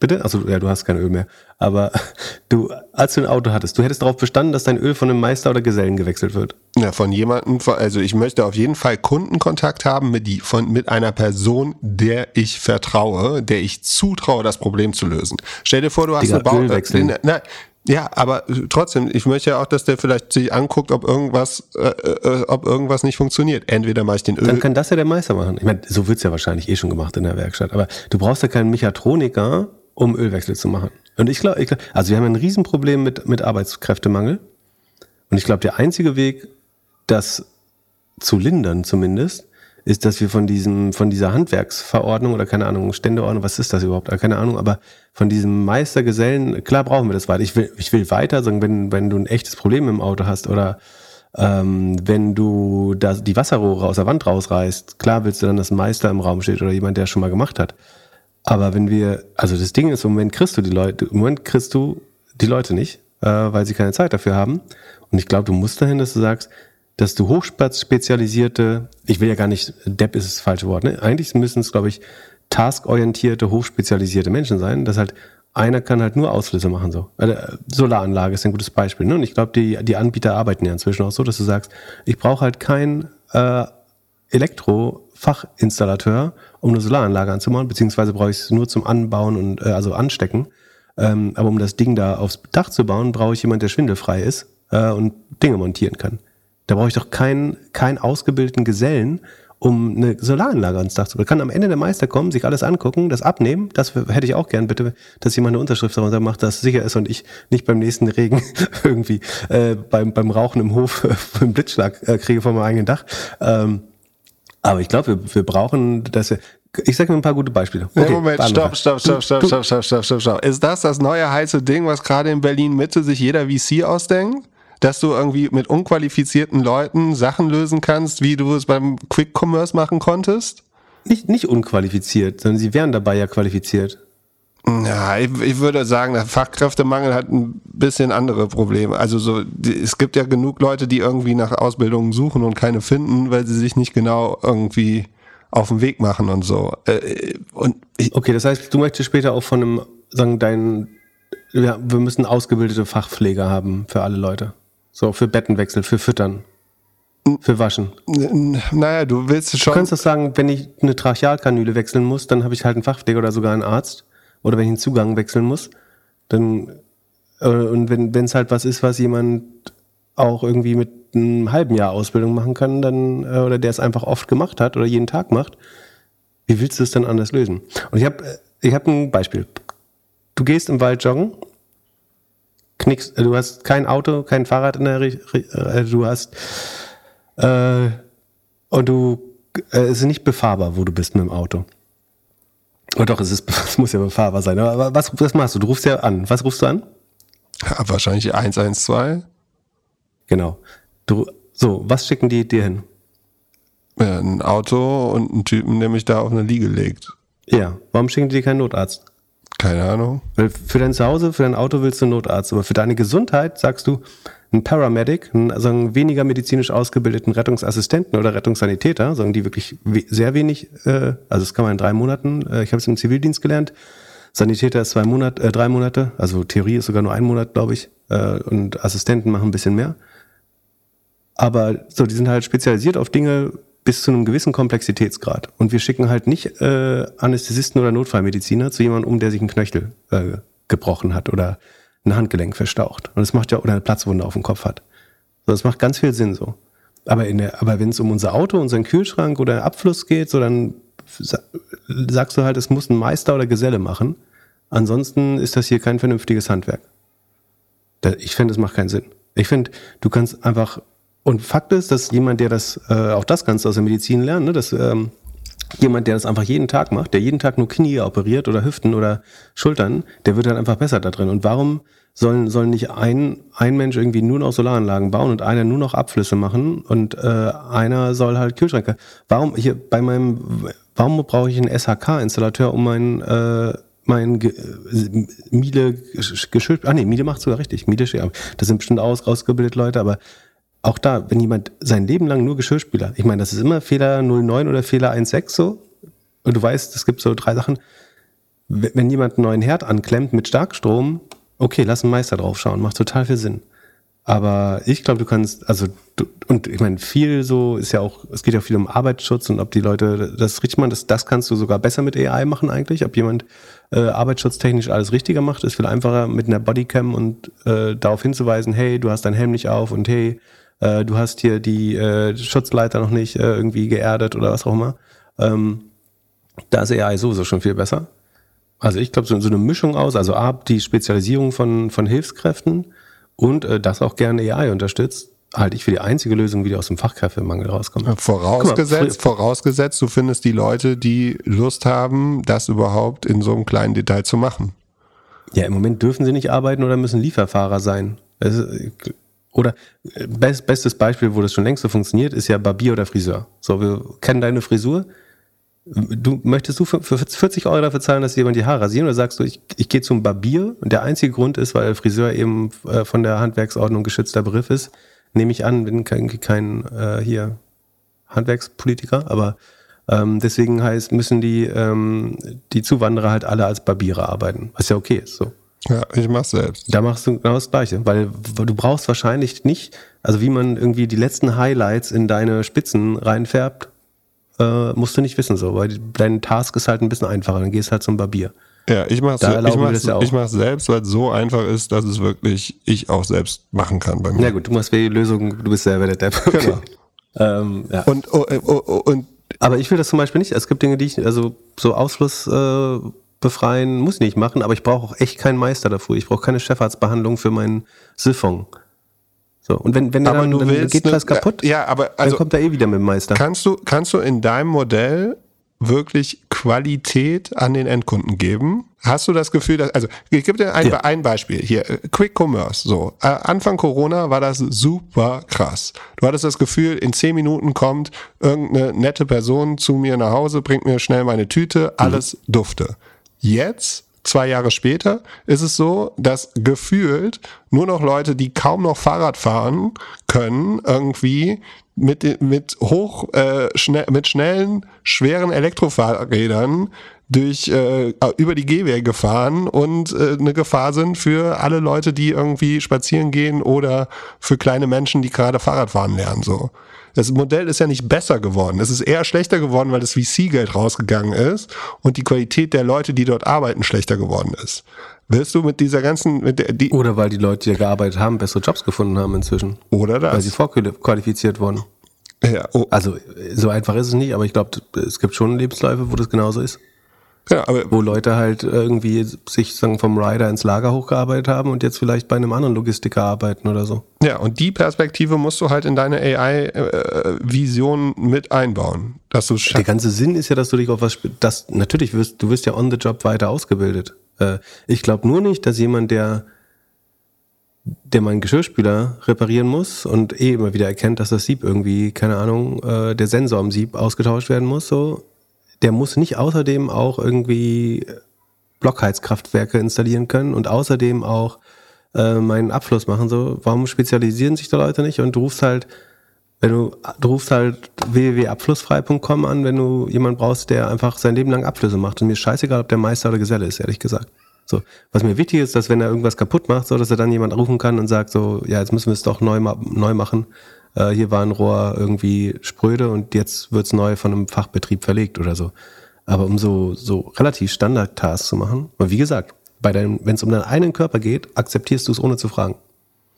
Bitte? Also ja, du hast kein Öl mehr. Aber du, als du ein Auto hattest, du hättest darauf bestanden, dass dein Öl von einem Meister oder Gesellen gewechselt wird. Ja, von jemandem, also ich möchte auf jeden Fall Kundenkontakt haben mit, die, von, mit einer Person, der ich vertraue, der ich zutraue, das Problem zu lösen. Stell dir vor, du hast Digga, eine Bau... Äh, nein, ja, aber trotzdem, ich möchte ja auch, dass der vielleicht sich anguckt, ob irgendwas, äh, äh, ob irgendwas nicht funktioniert. Entweder mache ich den Öl. Dann kann das ja der Meister machen. Ich meine, so wird's ja wahrscheinlich eh schon gemacht in der Werkstatt. Aber du brauchst ja keinen Mechatroniker, um Ölwechsel zu machen. Und ich glaube, glaub, also wir haben ein Riesenproblem mit, mit Arbeitskräftemangel. Und ich glaube, der einzige Weg, das zu lindern zumindest, ist, dass wir von diesem, von dieser Handwerksverordnung oder keine Ahnung, Ständeordnung, was ist das überhaupt? Keine Ahnung, aber von diesem Meistergesellen, klar brauchen wir das weiter. Ich will, ich will weiter sagen, wenn, wenn du ein echtes Problem im Auto hast oder ähm, wenn du da die Wasserrohre aus der Wand rausreißt, klar willst du dann, dass Meister im Raum steht oder jemand, der es schon mal gemacht hat. Aber wenn wir, also das Ding ist, im Moment kriegst du die Leute, im Moment kriegst du die Leute nicht, äh, weil sie keine Zeit dafür haben. Und ich glaube, du musst dahin, dass du sagst, dass du hochspezialisierte, ich will ja gar nicht, Depp ist das falsche Wort, ne? Eigentlich müssen es, glaube ich, taskorientierte, hochspezialisierte Menschen sein, dass halt einer kann halt nur Auslöser machen, so. Also, Solaranlage ist ein gutes Beispiel, ne? Und ich glaube, die, die Anbieter arbeiten ja inzwischen auch so, dass du sagst, ich brauche halt kein äh, Elektrofachinstallateur, um eine Solaranlage anzubauen, beziehungsweise brauche ich es nur zum Anbauen und äh, also anstecken. Ähm, aber um das Ding da aufs Dach zu bauen, brauche ich jemand, der schwindelfrei ist äh, und Dinge montieren kann. Da brauche ich doch keinen, keinen ausgebildeten Gesellen, um eine Solaranlage ans Dach zu bauen. Kann am Ende der Meister kommen, sich alles angucken, das abnehmen. Das hätte ich auch gern, bitte, dass jemand eine Unterschrift darunter macht, dass es sicher ist und ich nicht beim nächsten Regen irgendwie äh, beim, beim Rauchen im Hof einen Blitzschlag äh, kriege von meinem eigenen Dach. Ähm, aber ich glaube, wir, wir brauchen, dass wir, ich sage mir ein paar gute Beispiele. Okay, Moment, stopp, stopp, stopp, stopp, stopp, stopp, stopp, stopp, stopp. Ist das das neue heiße Ding, was gerade in Berlin Mitte sich jeder VC ausdenkt? Dass du irgendwie mit unqualifizierten Leuten Sachen lösen kannst, wie du es beim Quick Commerce machen konntest? Nicht, nicht unqualifiziert, sondern sie wären dabei ja qualifiziert. Ja, ich, ich würde sagen, der Fachkräftemangel hat ein bisschen andere Probleme. Also so, die, es gibt ja genug Leute, die irgendwie nach Ausbildungen suchen und keine finden, weil sie sich nicht genau irgendwie auf den Weg machen und so. Äh, und ich, Okay, das heißt, du möchtest später auch von einem, sagen, dein, ja, wir müssen ausgebildete Fachpfleger haben für alle Leute. So, für Bettenwechsel, für Füttern, für Waschen. naja, du willst Du schon. kannst doch sagen, wenn ich eine Trachealkanüle wechseln muss, dann habe ich halt einen Fachpfleger oder sogar einen Arzt. Oder wenn ich einen Zugang wechseln muss, dann äh, und wenn es halt was ist, was jemand auch irgendwie mit einem halben Jahr Ausbildung machen kann, dann äh, oder der es einfach oft gemacht hat oder jeden Tag macht, wie willst du es dann anders lösen? Und ich habe ich habe ein Beispiel. Du gehst im Wald joggen, knickst, äh, du hast kein Auto, kein Fahrrad in der, äh, du hast äh, und du äh, es ist nicht befahrbar, wo du bist mit dem Auto. Oder doch, es, ist, es muss ja befahrbar sein. Aber was, was machst du? Du rufst ja an. Was rufst du an? Ja, wahrscheinlich 112. Genau. Du, so, was schicken die dir hin? Ja, ein Auto und einen Typen, der mich da auf eine Liege legt. Ja. Warum schicken die dir keinen Notarzt? Keine Ahnung. Weil für dein Zuhause, für dein Auto willst du einen Notarzt. Aber für deine Gesundheit sagst du einen Paramedic, einen, also einen weniger medizinisch ausgebildeten Rettungsassistenten oder Rettungssanitäter, sagen die wirklich sehr wenig, äh, also das kann man in drei Monaten, äh, ich habe es im Zivildienst gelernt, Sanitäter ist zwei Monate, äh, drei Monate, also Theorie ist sogar nur ein Monat, glaube ich, äh, und Assistenten machen ein bisschen mehr. Aber so, die sind halt spezialisiert auf Dinge bis zu einem gewissen Komplexitätsgrad. Und wir schicken halt nicht äh, Anästhesisten oder Notfallmediziner zu jemandem um, der sich einen Knöchel äh, gebrochen hat oder ein Handgelenk verstaucht. Und das macht ja, oder eine Platzwunde auf dem Kopf hat. So, das macht ganz viel Sinn so. Aber, aber wenn es um unser Auto, unseren Kühlschrank oder Abfluss geht, so dann sa- sagst du halt, es muss ein Meister oder Geselle machen. Ansonsten ist das hier kein vernünftiges Handwerk. Ich finde, es macht keinen Sinn. Ich finde, du kannst einfach, und Fakt ist, dass jemand, der das, äh, auch das du aus der Medizin lernen, ne, dass ähm, jemand, der das einfach jeden Tag macht, der jeden Tag nur Knie operiert oder Hüften oder Schultern, der wird dann einfach besser da drin. Und warum sollen, sollen nicht ein, ein Mensch irgendwie nur noch Solaranlagen bauen und einer nur noch Abflüsse machen und äh, einer soll halt Kühlschränke? Warum hier bei meinem, warum brauche ich einen SHK-Installateur, um meinen äh, mein Miele Geschirr, ah nee, Miele macht sogar richtig, Miele, ja, das sind bestimmt aus, ausgebildete Leute, aber auch da, wenn jemand sein Leben lang nur Geschirrspüler, ich meine, das ist immer Fehler 09 oder Fehler 16 so, und du weißt, es gibt so drei Sachen, wenn jemand einen neuen Herd anklemmt mit Starkstrom, okay, lass einen Meister drauf schauen, macht total viel Sinn. Aber ich glaube, du kannst, also, du, und ich meine, viel so ist ja auch, es geht ja viel um Arbeitsschutz und ob die Leute das richtig machen, das, das kannst du sogar besser mit AI machen eigentlich. Ob jemand äh, arbeitsschutztechnisch alles richtiger macht, ist viel einfacher mit einer Bodycam und äh, darauf hinzuweisen, hey, du hast deinen Helm nicht auf und hey, äh, du hast hier die äh, Schutzleiter noch nicht äh, irgendwie geerdet oder was auch immer. Ähm, da ist AI sowieso schon viel besser. Also ich glaube, so, so eine Mischung aus, also A, die Spezialisierung von, von Hilfskräften und äh, das auch gerne AI unterstützt, halte ich für die einzige Lösung, wie die aus dem Fachkräftemangel rauskommen. Vorausgesetzt, Guck mal, vorausgesetzt, du findest die Leute, die Lust haben, das überhaupt in so einem kleinen Detail zu machen. Ja, im Moment dürfen sie nicht arbeiten oder müssen Lieferfahrer sein. Ist, oder äh, best, bestes Beispiel, wo das schon längst so funktioniert, ist ja Barbier oder Friseur. So, wir kennen deine Frisur. Du möchtest du für, für 40 Euro dafür zahlen, dass jemand die Haare rasieren oder sagst du, ich, ich gehe zum Barbier und der einzige Grund ist, weil Friseur eben äh, von der Handwerksordnung geschützter Begriff ist, nehme ich an, bin kein, kein äh, hier Handwerkspolitiker, aber ähm, deswegen heißt, müssen die, ähm, die Zuwanderer halt alle als Barbiere arbeiten, was ja okay ist. So. Ja, ich mach's selbst. Da machst du genau das Gleiche, weil du brauchst wahrscheinlich nicht, also wie man irgendwie die letzten Highlights in deine Spitzen reinfärbt, äh, musst du nicht wissen so, weil dein Task ist halt ein bisschen einfacher. Dann gehst halt zum Barbier. Ja, ich mach's, Da ich mach's, ja ich mach's selbst, weil es so einfach ist, dass es wirklich ich auch selbst machen kann bei mir. Ja gut, du machst die Lösung, du bist selber der Depp. Genau. ähm, ja. Und, oh, oh, oh, und Aber ich will das zum Beispiel nicht. Es gibt Dinge, die ich, also so Ausfluss äh, befreien, muss ich nicht machen, aber ich brauche auch echt keinen Meister dafür. Ich brauche keine Chefarztbehandlung für meinen Siphon. So, und wenn, wenn der aber dann, du dann willst geht was kaputt, Ja, aber dann also kommt er eh wieder mit dem Meister. kannst du kannst du in deinem Modell wirklich Qualität an den Endkunden geben? Hast du das Gefühl, dass also ich gebe dir ein, Ja. ein Beispiel hier äh, Quick Commerce so äh, Anfang Corona war das super krass. Du hattest das Gefühl, in zehn Minuten kommt irgendeine nette Person zu mir nach Hause, bringt mir schnell meine Tüte, alles dufte. Jetzt Zwei Jahre später ist es so, dass gefühlt nur noch Leute, die kaum noch Fahrrad fahren können, irgendwie mit, mit hoch, äh, schnell, mit schnellen, schweren Elektrofahrrädern durch äh, über die Gehwege fahren und äh, eine Gefahr sind für alle Leute, die irgendwie spazieren gehen oder für kleine Menschen, die gerade Fahrrad fahren lernen. So, das Modell ist ja nicht besser geworden. Es ist eher schlechter geworden, weil das VC-Geld rausgegangen ist und die Qualität der Leute, die dort arbeiten, schlechter geworden ist. Willst du mit dieser ganzen, mit der, die, Oder weil die Leute, die gearbeitet haben, bessere Jobs gefunden haben inzwischen. oder Weil sie das? vorqualifiziert wurden. Ja, oh, Also so einfach ist es nicht, aber ich glaube, es gibt schon Lebensläufe, wo das genauso ist. Ja, aber Wo Leute halt irgendwie sich sagen, vom Rider ins Lager hochgearbeitet haben und jetzt vielleicht bei einem anderen Logistiker arbeiten oder so. Ja, und die Perspektive musst du halt in deine AI-Vision mit einbauen. Dass du Der ganze Sinn ist ja, dass du dich auf was, spe- das natürlich wirst, du wirst ja on the job weiter ausgebildet. Äh, ich glaube nur nicht, dass jemand, der, der meinen Geschirrspüler reparieren muss und eh immer wieder erkennt, dass das Sieb irgendwie, keine Ahnung, äh, der Sensor am Sieb ausgetauscht werden muss, so, der muss nicht außerdem auch irgendwie Blockheizkraftwerke installieren können und außerdem auch äh, meinen Abfluss machen. So, warum spezialisieren sich da Leute nicht? Und du rufst halt, wenn du, du rufst halt www.abflussfrei.com an, wenn du jemanden brauchst, der einfach sein Leben lang Abflüsse macht. Und mir ist scheißegal, ob der Meister oder Geselle ist, ehrlich gesagt. So, was mir wichtig ist, dass wenn er irgendwas kaputt macht, so dass er dann jemand rufen kann und sagt so, ja, jetzt müssen wir es doch neu, neu machen. Äh, hier war ein Rohr irgendwie spröde und jetzt wird's neu von einem Fachbetrieb verlegt oder so. Aber um so, so relativ Standard-Tasks zu machen, weil wie gesagt, bei deinem, wenn es um deinen eigenen Körper geht, akzeptierst du es ohne zu fragen.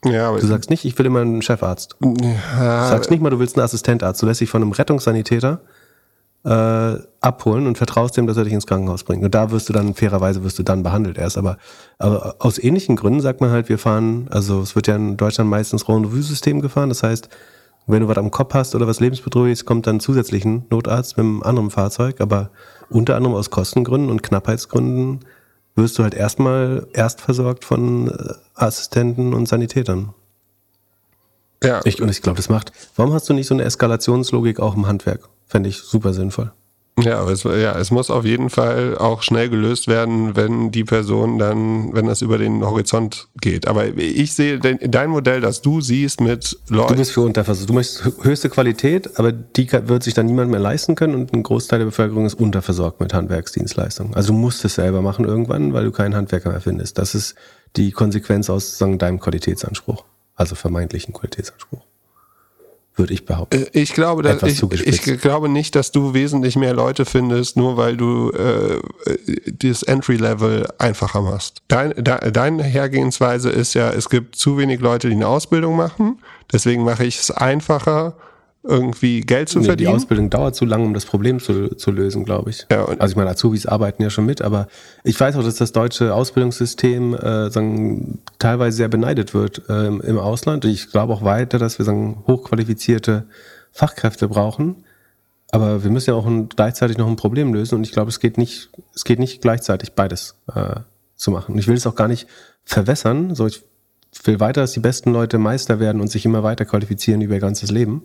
Ja, aber Du sagst nicht, ich will immer einen Chefarzt. Du ja, sagst nicht mal, du willst einen Assistentarzt. Du lässt dich von einem Rettungssanitäter äh, abholen und vertraust dem, dass er dich ins Krankenhaus bringt. Und da wirst du dann, fairerweise wirst du dann behandelt erst. Aber, aber aus ähnlichen Gründen sagt man halt, wir fahren, also es wird ja in Deutschland meistens Rendezvous-System gefahren. Das heißt, wenn du was am Kopf hast oder was lebensbedrohliches, kommt dann zusätzlich ein Notarzt mit einem anderen Fahrzeug. Aber unter anderem aus Kostengründen und Knappheitsgründen wirst du halt erstmal erst versorgt von äh, Assistenten und Sanitätern. Ja. Ich, und ich glaube, das macht. Warum hast du nicht so eine Eskalationslogik auch im Handwerk? Fände ich super sinnvoll. Ja, aber es, ja, es muss auf jeden Fall auch schnell gelöst werden, wenn die Person dann, wenn das über den Horizont geht. Aber ich sehe de, dein Modell, das du siehst mit Du Leuten. bist für unterversorgt. Du möchtest hö- höchste Qualität, aber die wird sich dann niemand mehr leisten können und ein Großteil der Bevölkerung ist unterversorgt mit Handwerksdienstleistungen. Also du musst es selber machen irgendwann, weil du keinen Handwerker mehr findest. Das ist die Konsequenz aus sagen, deinem Qualitätsanspruch. Also vermeintlichen Qualitätsanspruch. Würde ich behaupten. Äh, Ich glaube, dass, ich, ich glaube nicht, dass du wesentlich mehr Leute findest, nur weil du äh, das Entry-Level einfacher machst. Dein, de, deine Hergehensweise ist ja, es gibt zu wenig Leute, die eine Ausbildung machen. Deswegen mache ich es einfacher, irgendwie Geld zu Nee, die verdienen. Ausbildung dauert zu lang, um das Problem zu, zu lösen, glaube ich. Ja, also ich meine, Azubis arbeiten ja schon mit, aber ich weiß auch, dass das deutsche Ausbildungssystem äh, sagen, teilweise sehr beneidet wird ähm, im Ausland. Und ich glaube auch weiter, dass wir sagen, hochqualifizierte Fachkräfte brauchen. Aber wir müssen ja auch ein, gleichzeitig noch ein Problem lösen. Und ich glaube, es geht nicht, es geht nicht gleichzeitig beides äh, zu machen. Und ich will es auch gar nicht verwässern. So, ich will weiter, dass die besten Leute Meister werden und sich immer weiter qualifizieren über ihr ganzes Leben.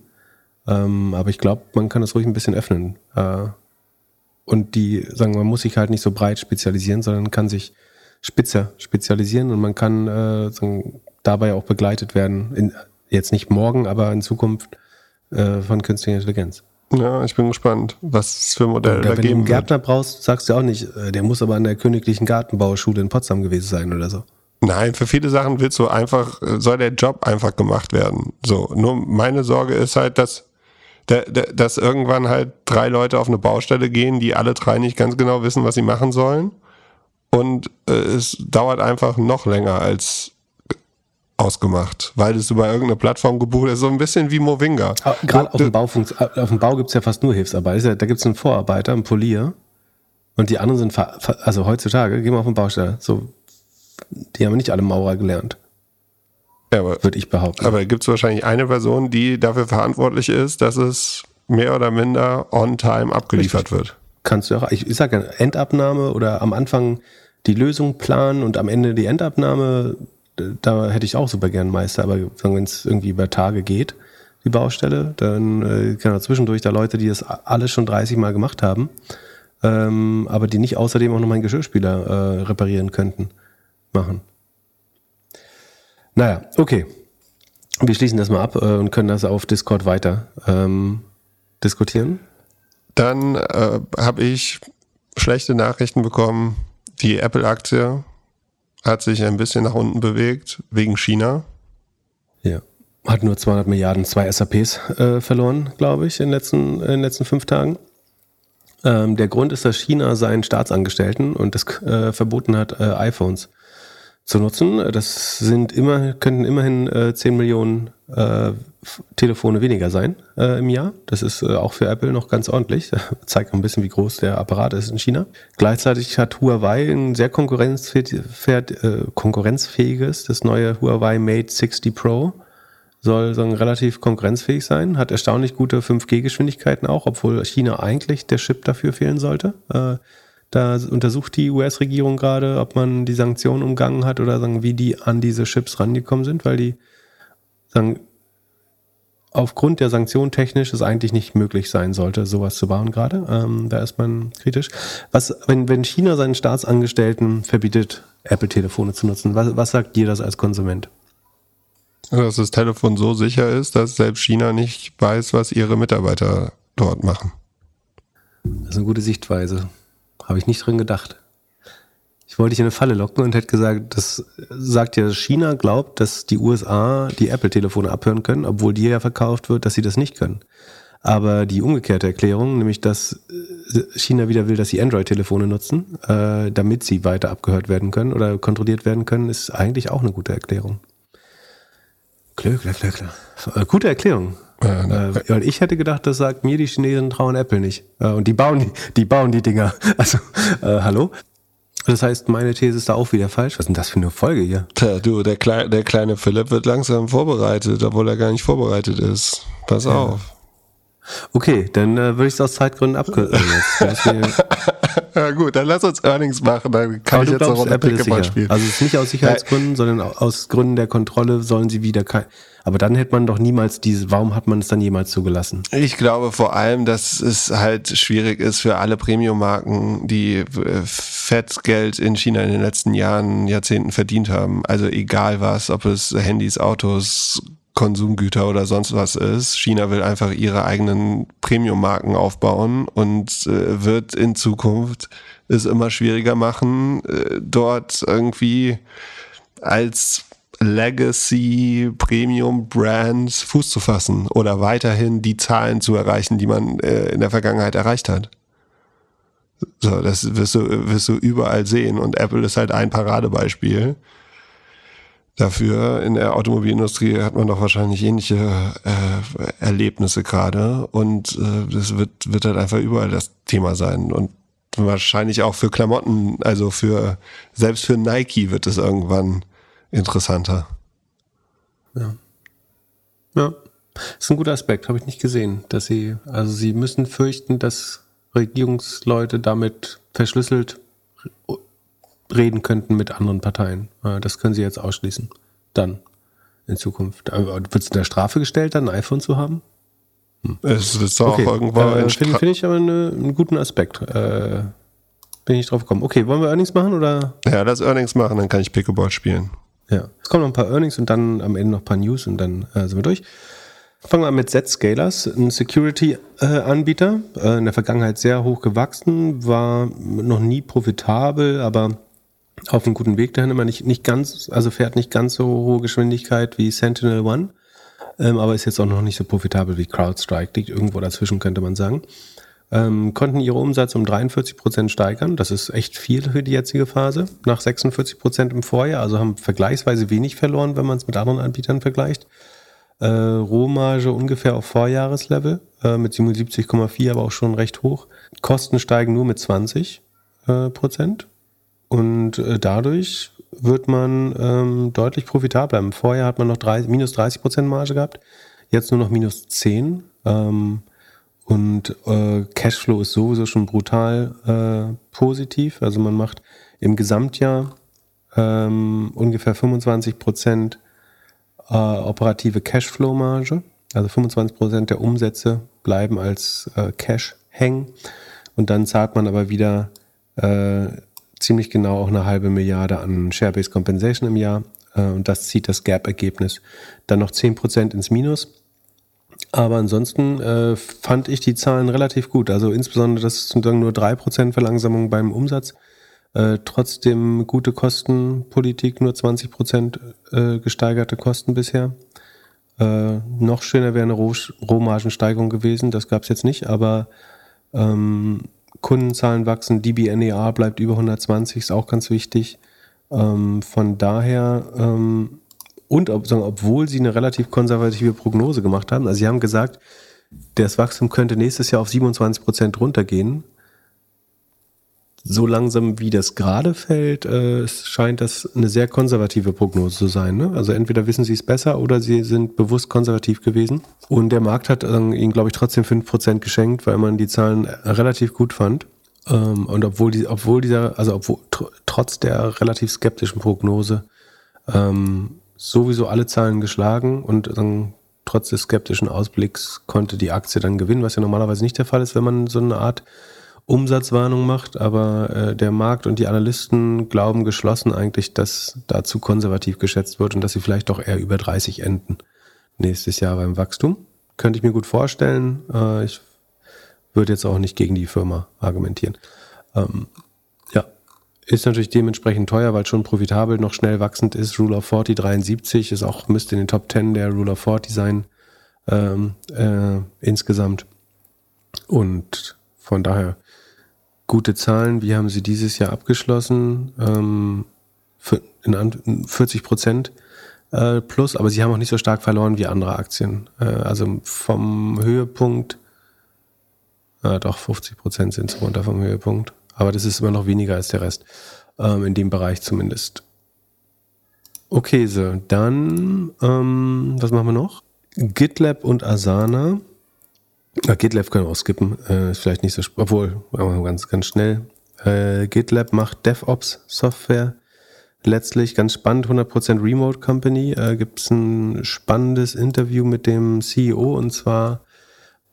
Ähm, aber ich glaube, man kann das ruhig ein bisschen öffnen. Äh, und die, sagen, man muss sich halt nicht so breit spezialisieren, sondern kann sich spitzer spezialisieren und man kann äh, sagen, dabei auch begleitet werden. In, jetzt nicht morgen, aber in Zukunft äh, von künstlicher Intelligenz. Ja, ich bin gespannt, was es für Modelle Oder da wenn du einen geben wird. Gärtner brauchst, sagst du auch nicht, äh, der muss aber an der Königlichen Gartenbauschule in Potsdam gewesen sein oder so. Nein, für viele Sachen willst du einfach, äh, soll der Job einfach gemacht werden. So, nur meine Sorge ist halt, dass dass irgendwann halt drei Leute auf eine Baustelle gehen, die alle drei nicht ganz genau wissen, was sie machen sollen. Und äh, es dauert einfach noch länger als ausgemacht, weil es über irgendeine Plattform gebucht ist. So ein bisschen wie Movinga. Gerade auf dem Bau, auf dem Bau gibt es ja fast nur Hilfsarbeit. Da gibt es einen Vorarbeiter, einen Polier. Und die anderen sind, also heutzutage, gehen wir auf den Baustelle. So, die haben nicht alle Maurer gelernt. Ja, würde ich behaupten. Aber gibt es wahrscheinlich eine Person, die dafür verantwortlich ist, dass es mehr oder minder on time abgeliefert Richtig. wird. Kannst du auch, ich, ich sage Endabnahme oder am Anfang die Lösung planen und am Ende die Endabnahme, da hätte ich auch super gern Meister, aber wenn es irgendwie über Tage geht, die Baustelle, dann äh, kann zwischendurch da Leute, die das alles schon 30 Mal gemacht haben, ähm, aber die nicht außerdem auch noch meinen Geschirrspüler äh, reparieren könnten, machen. Naja, okay. Wir schließen das mal ab äh, und können das auf Discord weiter ähm, diskutieren. Dann äh, habe ich schlechte Nachrichten bekommen. Die Apple-Aktie hat sich ein bisschen nach unten bewegt wegen China. Ja. Hat nur 200 Milliarden, zwei SAPs äh, verloren, glaube ich, in den letzten, in den letzten fünf Tagen. Ähm, der Grund ist, dass China seinen Staatsangestellten und das äh, verboten hat, äh, iPhones zu nutzen. Das sind immer, könnten immerhin äh, 10 Millionen äh, Telefone weniger sein äh, im Jahr. Das ist äh, auch für Apple noch ganz ordentlich. Das zeigt ein bisschen, wie groß der Apparat ist in China. Gleichzeitig hat Huawei ein sehr äh, konkurrenzfähiges, das neue Huawei Mate 60 Pro soll sagen, relativ konkurrenzfähig sein, hat erstaunlich gute 5G-Geschwindigkeiten auch, obwohl China eigentlich der Chip dafür fehlen sollte. Äh, da untersucht die US-Regierung gerade, ob man die Sanktionen umgangen hat oder sagen, wie die an diese Chips rangekommen sind, weil die sagen, aufgrund der Sanktionen technisch es eigentlich nicht möglich sein sollte, sowas zu bauen gerade. Ähm, da ist man kritisch. Was, wenn, wenn China seinen Staatsangestellten verbietet, Apple-Telefone zu nutzen, was, was sagt dir das als Konsument? Dass das Telefon so sicher ist, dass selbst China nicht weiß, was ihre Mitarbeiter dort machen. Das ist eine gute Sichtweise. Habe ich nicht drin gedacht. Ich wollte dich in eine Falle locken und hätte gesagt, das sagt ja, China glaubt, dass die USA die Apple-Telefone abhören können, obwohl dir ja verkauft wird, dass sie das nicht können. Aber die umgekehrte Erklärung, nämlich dass äh, China wieder will, dass sie Android-Telefone nutzen, äh, damit sie weiter abgehört werden können oder kontrolliert werden können, ist eigentlich auch eine gute Erklärung. Klar, klar, klar. Gute Erklärung. Ja, ne. äh, ich hätte gedacht, das sagt mir, die Chinesen trauen Apple nicht. Äh, und die bauen die, die bauen die Dinger. Also, äh, hallo? Das heißt, meine These ist da auch wieder falsch. Was ist denn das für eine Folge hier? Tja, du, der, Kle der kleine Philipp wird langsam vorbereitet, obwohl er gar nicht vorbereitet ist. Pass ja. auf. Okay, dann äh, würde ich es aus Zeitgründen abkürzen. ja gut, dann lass uns Earnings machen, dann kann Aber ich jetzt glaubst, noch Apple Pickleball spielen. Also es ist nicht aus Sicherheitsgründen, sondern aus Gründen der Kontrolle sollen sie wieder kein aber dann hätte man doch niemals diese, warum hat man es dann jemals zugelassen? Ich glaube vor allem, dass es halt schwierig ist für alle Premium-Marken, die äh, fett Geld in China in den letzten Jahren, Jahrzehnten verdient haben. Also egal was, ob es Handys, Autos, Konsumgüter oder sonst was ist. China will einfach ihre eigenen Premium-Marken aufbauen und äh, wird in Zukunft es immer schwieriger machen, äh, dort irgendwie als Legacy Premium Brands Fuß zu fassen oder weiterhin die Zahlen zu erreichen, die man äh, in der Vergangenheit erreicht hat. So, das wirst du, wirst du überall sehen und Apple ist halt ein Paradebeispiel dafür. In der Automobilindustrie hat man doch wahrscheinlich ähnliche äh, Erlebnisse gerade und äh, das wird, wird halt einfach überall das Thema sein und wahrscheinlich auch für Klamotten, also für, selbst für Nike wird es irgendwann interessanter. Ja. Ja. Das ist ein guter Aspekt, habe ich nicht gesehen, dass sie, also sie müssen fürchten, dass Regierungsleute damit verschlüsselt reden könnten mit anderen Parteien. Das können sie jetzt ausschließen. Dann in Zukunft. Wird es in der Strafe gestellt, dann ein iPhone zu haben? Hm. Es ist auch okay. irgendwann. Äh, Finde find ich aber eine, einen guten Aspekt. Äh, bin ich drauf gekommen. Okay, wollen wir Earnings machen oder? Ja, lass Earnings machen, dann kann ich Pickleball spielen. Ja. Es kommen noch ein paar Earnings und dann am Ende noch ein paar News und dann äh, sind wir durch. Fangen wir an mit Z-Scalers, ein Security-Anbieter, äh, in der Vergangenheit sehr hoch gewachsen, war noch nie profitabel, aber auf einem guten Weg dahin immer nicht, nicht ganz, also fährt nicht ganz so hohe Geschwindigkeit wie Sentinel One. ähm, aber ist jetzt auch noch nicht so profitabel wie CrowdStrike, liegt irgendwo dazwischen, könnte man sagen. Ähm, konnten ihre Umsatz um 43 Prozent steigern. Das ist echt viel für die jetzige Phase. Nach 46 Prozent im Vorjahr, also haben vergleichsweise wenig verloren, wenn man es mit anderen Anbietern vergleicht. Äh, Rohmarge ungefähr auf Vorjahreslevel äh, mit 77,4, aber auch schon recht hoch. Kosten steigen nur mit 20 äh, Prozent und äh, dadurch wird man ähm, deutlich profitabler. Im Vorjahr hat man noch drei, minus 30 Prozent Marge gehabt, jetzt nur noch minus 10. Ähm, und äh, Cashflow ist sowieso schon brutal äh, positiv. Also man macht im Gesamtjahr ähm, ungefähr 25 Prozent äh, operative Cashflow-Marge. Also 25 Prozent der Umsätze bleiben als äh, Cash hängen. Und dann zahlt man aber wieder äh, ziemlich genau auch eine halbe Milliarde an Share-Based Compensation im Jahr. Äh, und das zieht das Gap-Ergebnis dann noch 10 Prozent ins Minus. Aber ansonsten äh, fand ich die Zahlen relativ gut. Also insbesondere das sozusagen nur 3% Verlangsamung beim Umsatz. Äh, trotzdem gute Kostenpolitik, nur 20% äh, gesteigerte Kosten bisher. Äh, noch schöner wäre eine Roh Rohmargensteigerung gewesen, das gab es jetzt nicht, aber ähm, Kundenzahlen wachsen, DBNER bleibt über 120, ist auch ganz wichtig. Ähm, von daher ähm, und ob, obwohl sie eine relativ konservative Prognose gemacht haben. Also sie haben gesagt, das Wachstum könnte nächstes Jahr auf 27 Prozent runtergehen. So langsam wie das gerade fällt, äh, scheint das eine sehr konservative Prognose zu sein. Ne? Also entweder wissen sie es besser oder sie sind bewusst konservativ gewesen. Und der Markt hat äh, ihnen, glaube ich, trotzdem 5% geschenkt, weil man die Zahlen relativ gut fand. Ähm, und obwohl, die, obwohl dieser, also obwohl, tr trotz der relativ skeptischen Prognose, ähm, sowieso alle Zahlen geschlagen und dann trotz des skeptischen Ausblicks konnte die Aktie dann gewinnen, was ja normalerweise nicht der Fall ist, wenn man so eine Art Umsatzwarnung macht. Aber äh, der Markt und die Analysten glauben geschlossen eigentlich, dass dazu konservativ geschätzt wird und dass sie vielleicht doch eher über 30 enden nächstes Jahr beim Wachstum. Könnte ich mir gut vorstellen. Äh, ich würde jetzt auch nicht gegen die Firma argumentieren. Ähm, ist natürlich dementsprechend teuer, weil schon profitabel noch schnell wachsend ist. Rule of 40 73 ist auch, müsste in den Top 10 der Rule of 40 sein ähm, äh, insgesamt. Und von daher gute Zahlen. Wie haben sie dieses Jahr abgeschlossen? Ähm, für, in 40 Prozent äh, plus, aber sie haben auch nicht so stark verloren wie andere Aktien. Äh, also vom Höhepunkt, äh, doch 50 Prozent sind es runter vom Höhepunkt. Aber das ist immer noch weniger als der Rest. Ähm, in dem Bereich zumindest. Okay, so, dann, ähm, was machen wir noch? GitLab und Asana. Ah, GitLab können wir auch skippen, äh, ist vielleicht nicht so, obwohl, ganz, ganz schnell. Äh, GitLab macht DevOps-Software. Letztlich ganz spannend, 100% Remote Company. Äh, Gibt es ein spannendes Interview mit dem CEO und zwar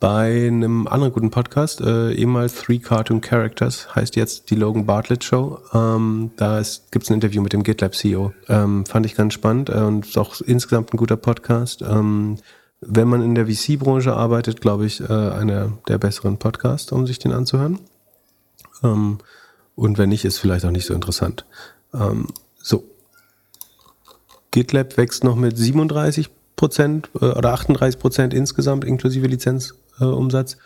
bei einem anderen guten Podcast, äh, ehemals Three Cartoon Characters, heißt jetzt die Logan Bartlett Show. Ähm, da gibt es ein Interview mit dem GitLab CEO. Ähm, fand ich ganz spannend äh, und ist auch insgesamt ein guter Podcast. Ähm, wenn man in der VC-Branche arbeitet, glaube ich, äh, einer der besseren Podcasts, um sich den anzuhören. Ähm, und wenn nicht, ist vielleicht auch nicht so interessant. Ähm, so. GitLab wächst noch mit 37 Prozent äh, oder 38 Prozent insgesamt inklusive Lizenz äh, Umsatz.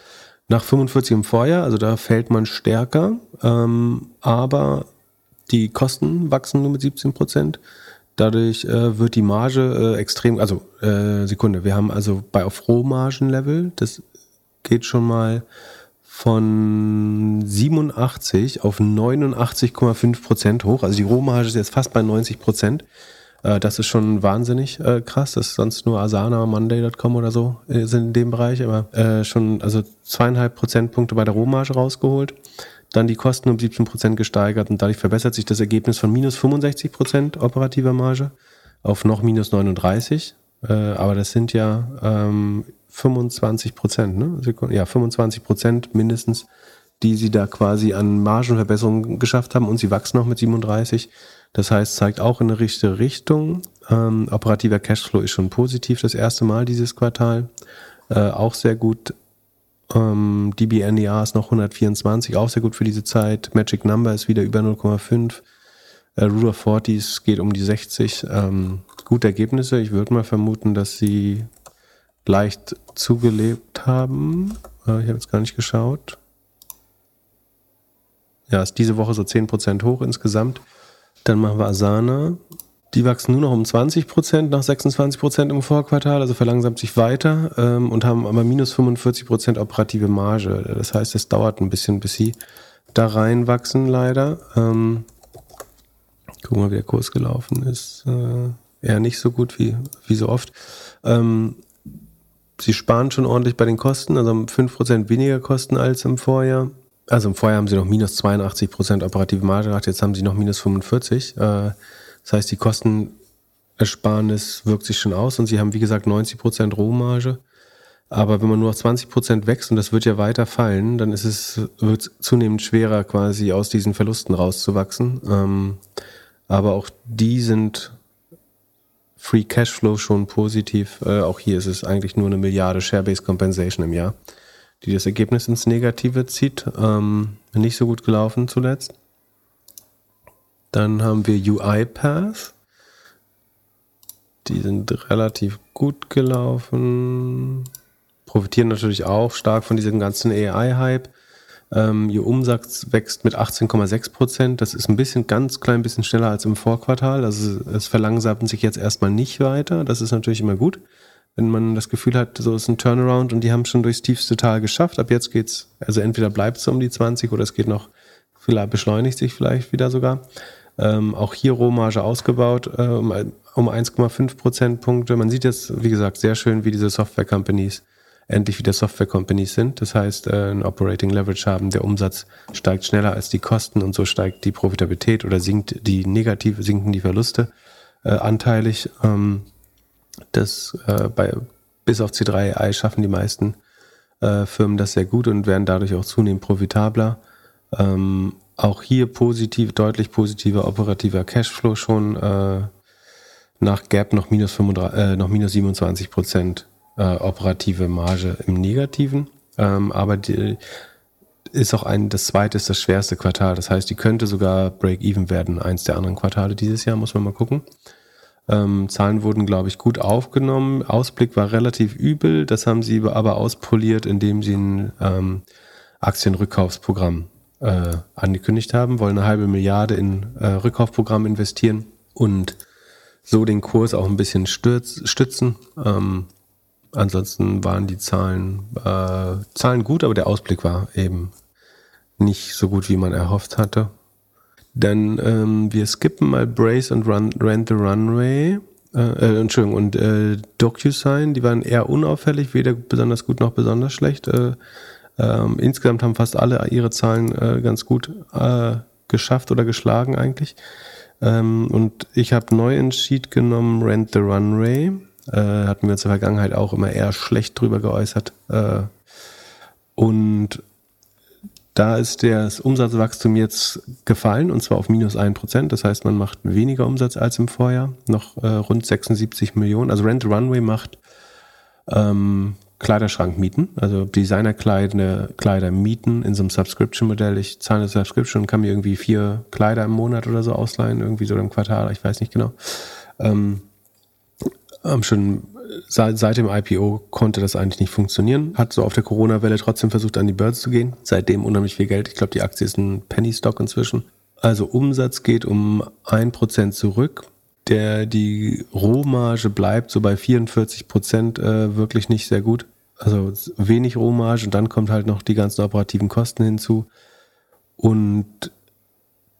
Nach 45 im Vorjahr, also da fällt man stärker, ähm, aber die Kosten wachsen nur mit 17 Prozent. Dadurch äh, wird die Marge äh, extrem, also äh, Sekunde, wir haben also bei auf Rohmargenlevel, das geht schon mal von 87 auf 89,5 Prozent hoch. Also die Rohmarge ist jetzt fast bei 90 Prozent. Äh, das ist schon wahnsinnig äh, krass. Das ist sonst nur Asana, Monday.com oder so äh, sind in dem Bereich, aber äh, schon also zweieinhalb Prozentpunkte bei der Rohmarge rausgeholt. Dann die Kosten um 17 Prozent gesteigert und dadurch verbessert sich das Ergebnis von minus 65 Prozent operativer Marge auf noch minus 39. Äh, aber das sind ja ähm, 25 Prozent, ne? Ja, 25 Prozent mindestens, die sie da quasi an Margenverbesserungen geschafft haben und sie wachsen noch mit 37. Das heißt, zeigt auch in eine richtige Richtung. Ähm, operativer Cashflow ist schon positiv das erste Mal dieses Quartal. Äh, auch sehr gut. Ähm, DBNER ist noch 124, auch sehr gut für diese Zeit. Magic Number ist wieder über 0,5. Äh, Rule of 40 geht um die 60. Ähm, gute Ergebnisse. Ich würde mal vermuten, dass sie leicht zugelebt haben. Äh, ich habe jetzt gar nicht geschaut. Ja, ist diese Woche so 10% hoch insgesamt. Dann machen wir Asana. Die wachsen nur noch um 20% nach 26% im Vorquartal, also verlangsamt sich weiter ähm, und haben aber minus 45% operative Marge. Das heißt, es dauert ein bisschen, bis sie da reinwachsen, leider. Ähm, gucken wir, wie der Kurs gelaufen ist. Äh, eher nicht so gut wie, wie so oft. Ähm, sie sparen schon ordentlich bei den Kosten, also haben 5% weniger Kosten als im Vorjahr. Also im Vorjahr haben sie noch minus 82 Prozent operative Marge gehabt, jetzt haben sie noch minus 45. Äh, das heißt, die Kostenersparnis wirkt sich schon aus und sie haben, wie gesagt, 90 Prozent Rohmarge. Aber wenn man nur auf 20 Prozent wächst und das wird ja weiter fallen, dann ist es wird zunehmend schwerer, quasi aus diesen Verlusten rauszuwachsen. Ähm, aber auch die sind Free Cashflow schon positiv. Äh, auch hier ist es eigentlich nur eine Milliarde Share-Based Compensation im Jahr die das Ergebnis ins Negative zieht. Ähm, nicht so gut gelaufen zuletzt. Dann haben wir UiPath. Die sind relativ gut gelaufen. Profitieren natürlich auch stark von diesem ganzen AI-Hype. Ähm, ihr Umsatz wächst mit 18,6 Prozent. Das ist ein bisschen, ganz klein bisschen schneller als im Vorquartal. Also es verlangsamt sich jetzt erstmal nicht weiter. Das ist natürlich immer gut wenn man das Gefühl hat, so ist ein Turnaround und die haben schon durchs tiefste Tal geschafft. Ab jetzt geht's, also entweder bleibt es um die 20 oder es geht noch, vielleicht beschleunigt sich vielleicht wieder sogar. Ähm, auch hier Rohmarge ausgebaut äh, um, um 1,5 Prozentpunkte. Man sieht jetzt, wie gesagt, sehr schön, wie diese Software-Companies endlich wieder Software-Companies sind. Das heißt, äh, ein Operating Leverage haben, der Umsatz steigt schneller als die Kosten und so steigt die Profitabilität oder sinkt die negative, sinken die Verluste äh, anteilig. Ähm, das äh, bei bis auf C3AI schaffen die meisten äh, Firmen das sehr gut und werden dadurch auch zunehmend profitabler. Ähm, auch hier positiv, deutlich positiver operativer Cashflow schon äh, nach Gap noch minus, 35, äh, noch minus 27 Prozent äh, operative Marge im Negativen. Ähm, aber die, ist auch ein, das zweite ist das schwerste Quartal. Das heißt, die könnte sogar Break-Even werden, eins der anderen Quartale dieses Jahr, muss man mal gucken. Ähm, Zahlen wurden, glaube ich, gut aufgenommen. Ausblick war relativ übel. Das haben sie aber auspoliert, indem sie ein ähm, Aktienrückkaufsprogramm äh, angekündigt haben, wollen eine halbe Milliarde in äh, Rückkaufprogramm investieren und so den Kurs auch ein bisschen stürz, stützen. Ähm, ansonsten waren die Zahlen, äh, Zahlen gut, aber der Ausblick war eben nicht so gut, wie man erhofft hatte. Dann ähm, wir skippen mal Brace und Run, Rent the Runway. Äh, äh, Entschuldigung, und äh, DocuSign, die waren eher unauffällig, weder besonders gut noch besonders schlecht. Äh, ähm, insgesamt haben fast alle ihre Zahlen äh, ganz gut äh, geschafft oder geschlagen eigentlich. Ähm, und ich habe neu in genommen Rent the Runway. Äh, hatten wir in der Vergangenheit auch immer eher schlecht drüber geäußert. Äh, und da ist das Umsatzwachstum jetzt gefallen und zwar auf minus ein Prozent. Das heißt, man macht weniger Umsatz als im Vorjahr, noch äh, rund 76 Millionen. Also Rent Runway macht ähm, Kleiderschrankmieten, also Designerkleider Kleider mieten in so einem Subscription-Modell. Ich zahle eine Subscription und kann mir irgendwie vier Kleider im Monat oder so ausleihen, irgendwie so im Quartal, ich weiß nicht genau. Ähm, haben schon seit, seit dem IPO konnte das eigentlich nicht funktionieren. Hat so auf der Corona-Welle trotzdem versucht, an die Börse zu gehen. Seitdem unheimlich viel Geld. Ich glaube, die Aktie ist ein Penny-Stock inzwischen. Also Umsatz geht um ein Prozent zurück. Der, die Rohmarge bleibt so bei 44 Prozent äh, wirklich nicht sehr gut. Also wenig Rohmarge und dann kommt halt noch die ganzen operativen Kosten hinzu. Und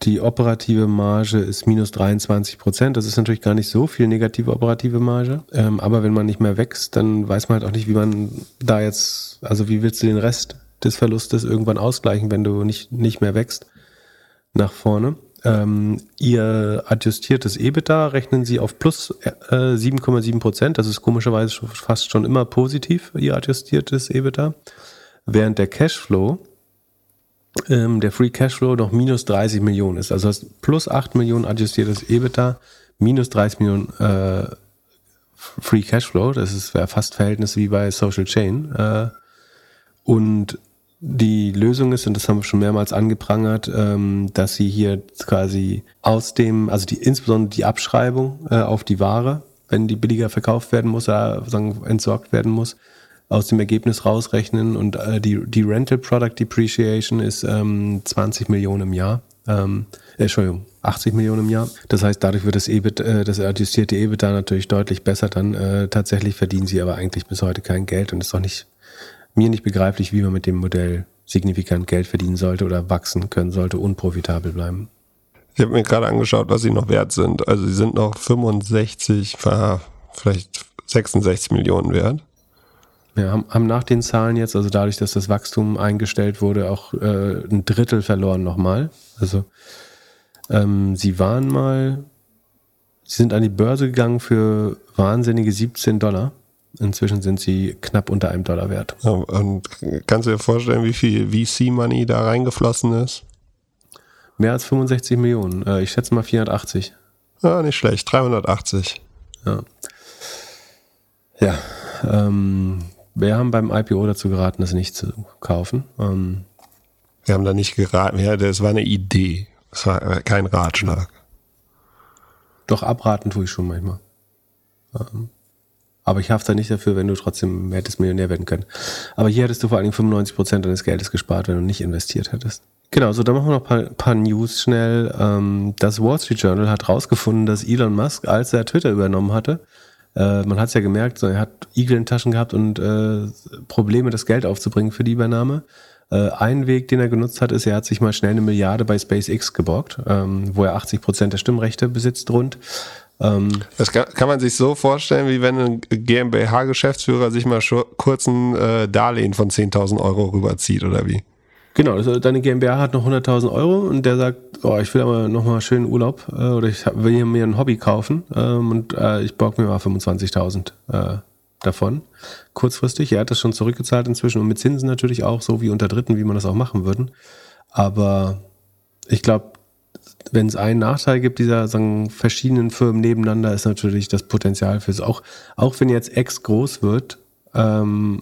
die operative Marge ist minus 23 Prozent. Das ist natürlich gar nicht so viel negative operative Marge. Ähm, aber wenn man nicht mehr wächst, dann weiß man halt auch nicht, wie man da jetzt, also wie willst du den Rest des Verlustes irgendwann ausgleichen, wenn du nicht, nicht mehr wächst nach vorne. Ähm, ihr adjustiertes EBITDA rechnen Sie auf plus äh, 7,7 Prozent. Das ist komischerweise fast schon immer positiv, Ihr adjustiertes EBITDA. Während der Cashflow ähm, der Free Cashflow noch minus 30 Millionen ist. Also hast plus 8 Millionen adjustiertes EBITDA, minus 30 Millionen äh, Free Cashflow. Das ist fast Verhältnis wie bei Social Chain. Äh, und die Lösung ist, und das haben wir schon mehrmals angeprangert, ähm, dass sie hier quasi aus dem, also die insbesondere die Abschreibung äh, auf die Ware wenn die billiger verkauft werden muss sagen, entsorgt werden muss, aus dem Ergebnis rausrechnen. Und äh, die, die Rental Product Depreciation ist ähm, 20 Millionen im Jahr. Ähm, äh, Entschuldigung, 80 Millionen im Jahr. Das heißt, dadurch wird das EBIT, äh, das adjustierte EBIT da natürlich deutlich besser. Dann äh, tatsächlich verdienen sie aber eigentlich bis heute kein Geld und ist doch nicht mir nicht begreiflich, wie man mit dem Modell signifikant Geld verdienen sollte oder wachsen können sollte und profitabel bleiben. Ich habe mir gerade angeschaut, was sie noch wert sind. Also sie sind noch 65, vielleicht 66 Millionen wert. Ja, haben, haben nach den Zahlen jetzt, also dadurch, dass das Wachstum eingestellt wurde, auch äh, ein Drittel verloren nochmal. Also ähm, sie waren mal, sie sind an die Börse gegangen für wahnsinnige 17 Dollar. Inzwischen sind sie knapp unter einem Dollar wert. Ja, und kannst du dir vorstellen, wie viel VC-Money da reingeflossen ist? Mehr als 65 Millionen. Äh, ich schätze mal 480. Ja, nicht schlecht. 380. Ja. Ja. Ähm, wir haben beim IPO dazu geraten, das nicht zu kaufen. Ähm, wir haben da nicht geraten. Ja, das war eine Idee. Das war kein Ratschlag. Doch abraten tue ich schon manchmal. Ähm, aber ich hafte nicht dafür, wenn du trotzdem hättest Millionär werden können. Aber hier hättest du vor allen Dingen 95 Prozent deines Geldes gespart, wenn du nicht investiert hättest. Genau, so dann machen wir noch ein paar, paar News schnell. Ähm, das Wall Street Journal hat rausgefunden, dass Elon Musk, als er Twitter übernommen hatte, äh, man hat es ja gemerkt, er hat Igel in Taschen gehabt und äh, Probleme, das Geld aufzubringen für die Übernahme. Äh, ein Weg, den er genutzt hat, ist, er hat sich mal schnell eine Milliarde bei SpaceX geborgt, ähm, wo er 80 Prozent der Stimmrechte besitzt rund. Ähm, das kann, kann, man sich so vorstellen, wie wenn ein GmbH-Geschäftsführer sich mal kurz ein äh, Darlehen von 10.000 Euro rüberzieht oder wie? Genau, also deine GmbH hat noch 100.000 Euro und der sagt, oh, ich will aber noch mal schönen Urlaub äh, oder ich will mir ein Hobby kaufen ähm, und äh, ich borg mir mal 25.000 äh, davon, kurzfristig. Er hat das schon zurückgezahlt inzwischen und mit Zinsen natürlich auch, so wie unter Dritten, wie man das auch machen würden. Aber ich glaube, wenn es einen Nachteil gibt, dieser sagen, verschiedenen Firmen nebeneinander, ist natürlich das Potenzial für es. Auch, auch wenn jetzt X groß wird, ähm,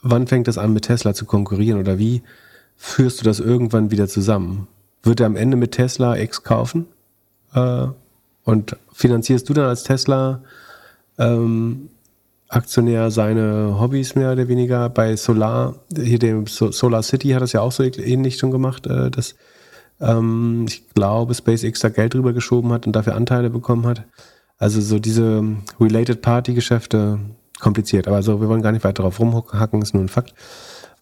wann fängt das an, mit Tesla zu konkurrieren oder wie? Führst du das irgendwann wieder zusammen? Wird er am Ende mit Tesla X kaufen? Äh, und finanzierst du dann als Tesla ähm, Aktionär seine Hobbys mehr oder weniger? Bei Solar, hier dem Solar City hat das ja auch so ähnlich schon gemacht, äh, dass ähm, ich glaube SpaceX da Geld drüber geschoben hat und dafür Anteile bekommen hat. Also so diese Related Party Geschäfte kompliziert. Aber so, wir wollen gar nicht weiter darauf rumhacken, ist nur ein Fakt.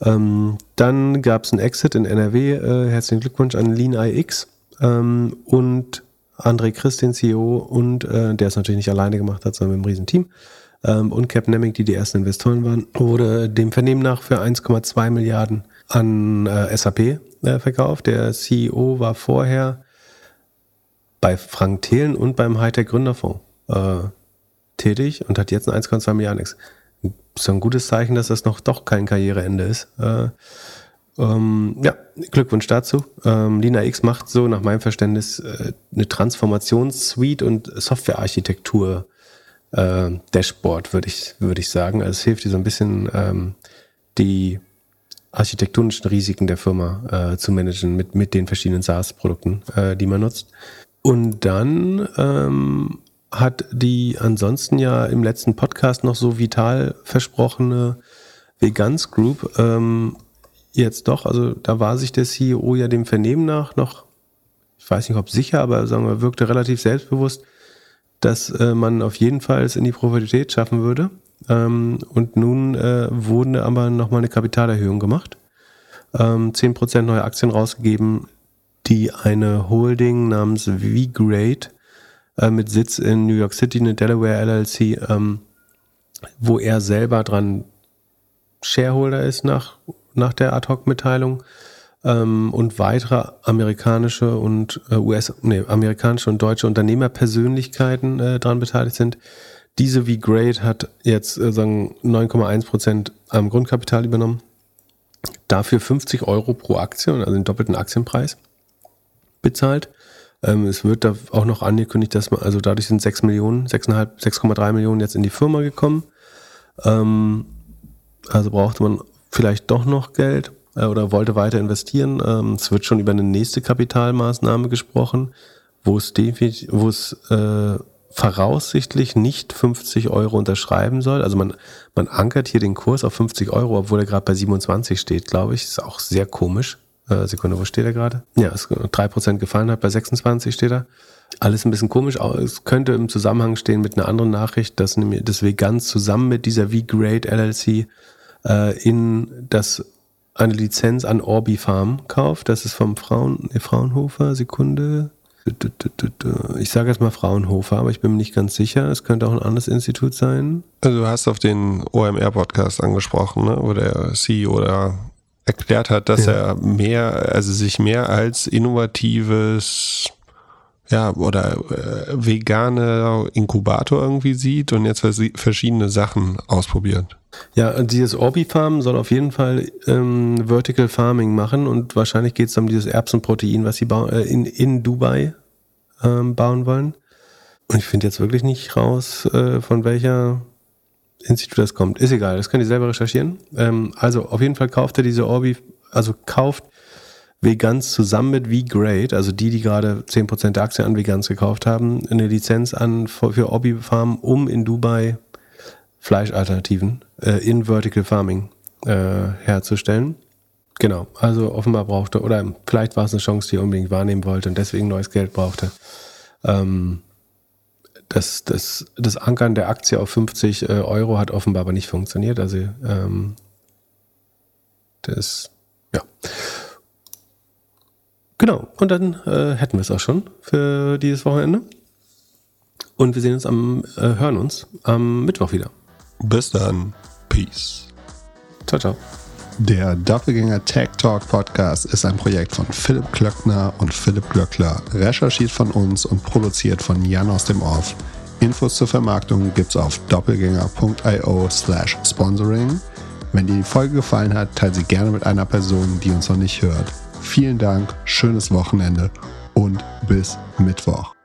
Ähm, dann gab es einen Exit in NRW. Äh, herzlichen Glückwunsch an Lean IX ähm, und André Christ, den CEO, und äh, der es natürlich nicht alleine gemacht hat, sondern mit einem riesen Team. Ähm, und Cap Nemick, die die ersten Investoren waren, wurde dem Vernehmen nach für 1,2 Milliarden an äh, SAP äh, verkauft. Der CEO war vorher bei Frank Thelen und beim Hightech Gründerfonds äh, tätig und hat jetzt ein 1,2 Milliarden ist ein gutes Zeichen, dass das noch doch kein Karriereende ist. Äh, ähm, ja, Glückwunsch dazu. Ähm, Lina X macht so nach meinem Verständnis äh, eine Transformationssuite und Softwarearchitektur äh, Dashboard, würde ich, würde ich sagen. Also es hilft dir so ein bisschen ähm, die architektonischen Risiken der Firma äh, zu managen mit, mit den verschiedenen SaaS-Produkten, äh, die man nutzt. Und dann ähm, hat die ansonsten ja im letzten Podcast noch so vital versprochene Vegans Group ähm, jetzt doch, also da war sich der CEO ja dem Vernehmen nach noch, ich weiß nicht ob sicher, aber sagen wir, wirkte relativ selbstbewusst, dass äh, man auf jeden Fall es in die Profitabilität schaffen würde. Ähm, und nun äh, wurde aber nochmal eine Kapitalerhöhung gemacht. Ähm, 10% neue Aktien rausgegeben, die eine Holding namens V-Grade äh, mit Sitz in New York City, eine Delaware LLC, ähm, wo er selber dran Shareholder ist nach, nach der Ad-Hoc-Mitteilung ähm, und weitere amerikanische und äh, US, nee, amerikanische und deutsche Unternehmerpersönlichkeiten äh, daran beteiligt sind. Diese wie Great hat jetzt äh, sagen 9,1 Prozent am Grundkapital übernommen. Dafür 50 Euro pro Aktie, also den doppelten Aktienpreis bezahlt. Ähm, es wird da auch noch angekündigt, dass man, also dadurch sind 6 Millionen, 6,5, 6,3 Millionen jetzt in die Firma gekommen. Ähm, also brauchte man vielleicht doch noch Geld äh, oder wollte weiter investieren. Ähm, es wird schon über eine nächste Kapitalmaßnahme gesprochen, wo es definitiv, wo es äh, voraussichtlich nicht 50 Euro unterschreiben soll. Also man, man ankert hier den Kurs auf 50 Euro, obwohl er gerade bei 27 steht, glaube ich. Ist auch sehr komisch. Äh, Sekunde, wo steht er gerade? Ja, es 3% gefallen hat, bei 26 steht er. Alles ein bisschen komisch. Es könnte im Zusammenhang stehen mit einer anderen Nachricht, dass das Vegans zusammen mit dieser V-Grade LLC äh, in das eine Lizenz an Orbi Farm kauft. Das ist vom Frauen, nee, Fraunhofer. Sekunde. Ich sage jetzt mal Fraunhofer, aber ich bin mir nicht ganz sicher. Es könnte auch ein anderes Institut sein. Also du hast auf den OMR-Podcast angesprochen, ne? wo der CEO da erklärt hat, dass ja. er mehr, also sich mehr als innovatives ja, oder äh, vegane Inkubator irgendwie sieht und jetzt verschiedene Sachen ausprobiert. Ja, dieses Orbi-Farm soll auf jeden Fall ähm, Vertical Farming machen und wahrscheinlich geht es um dieses Erbsenprotein, was sie äh, in, in Dubai ähm, bauen wollen. Und ich finde jetzt wirklich nicht raus, äh, von welcher Institut das kommt. Ist egal, das könnt ihr selber recherchieren. Ähm, also auf jeden Fall kauft er diese Orbi, also kauft Vegans zusammen mit V-Grade, also die, die gerade 10% der Aktien an Vegans gekauft haben, eine Lizenz an für, Orbi Farm, um in Dubai Fleischalternativen äh, in Vertical Farming äh, herzustellen. Genau, also offenbar brauchte, oder vielleicht war es eine Chance, die er unbedingt wahrnehmen wollte und deswegen neues Geld brauchte. Ähm, das, das, das Ankern der Aktie auf 50 äh, Euro hat offenbar aber nicht funktioniert. Also ähm, das, ja. Genau, und dann äh, hätten wir es auch schon für dieses Wochenende. Und wir sehen uns am, äh, hören uns am Mittwoch wieder. Bis dann. Peace. Ciao, ciao. Der Doppelgänger Tech Talk Podcast ist ein Projekt von Philipp Klöckner und Philipp Glöckler, recherchiert von uns und produziert von Jan aus dem Off. Infos zur Vermarktung gibt's auf doppelgänger.io slash sponsoring. Wenn dir die Folge gefallen hat, teile sie gerne mit einer Person, die uns noch nicht hört. Vielen Dank, schönes Wochenende und bis Mittwoch.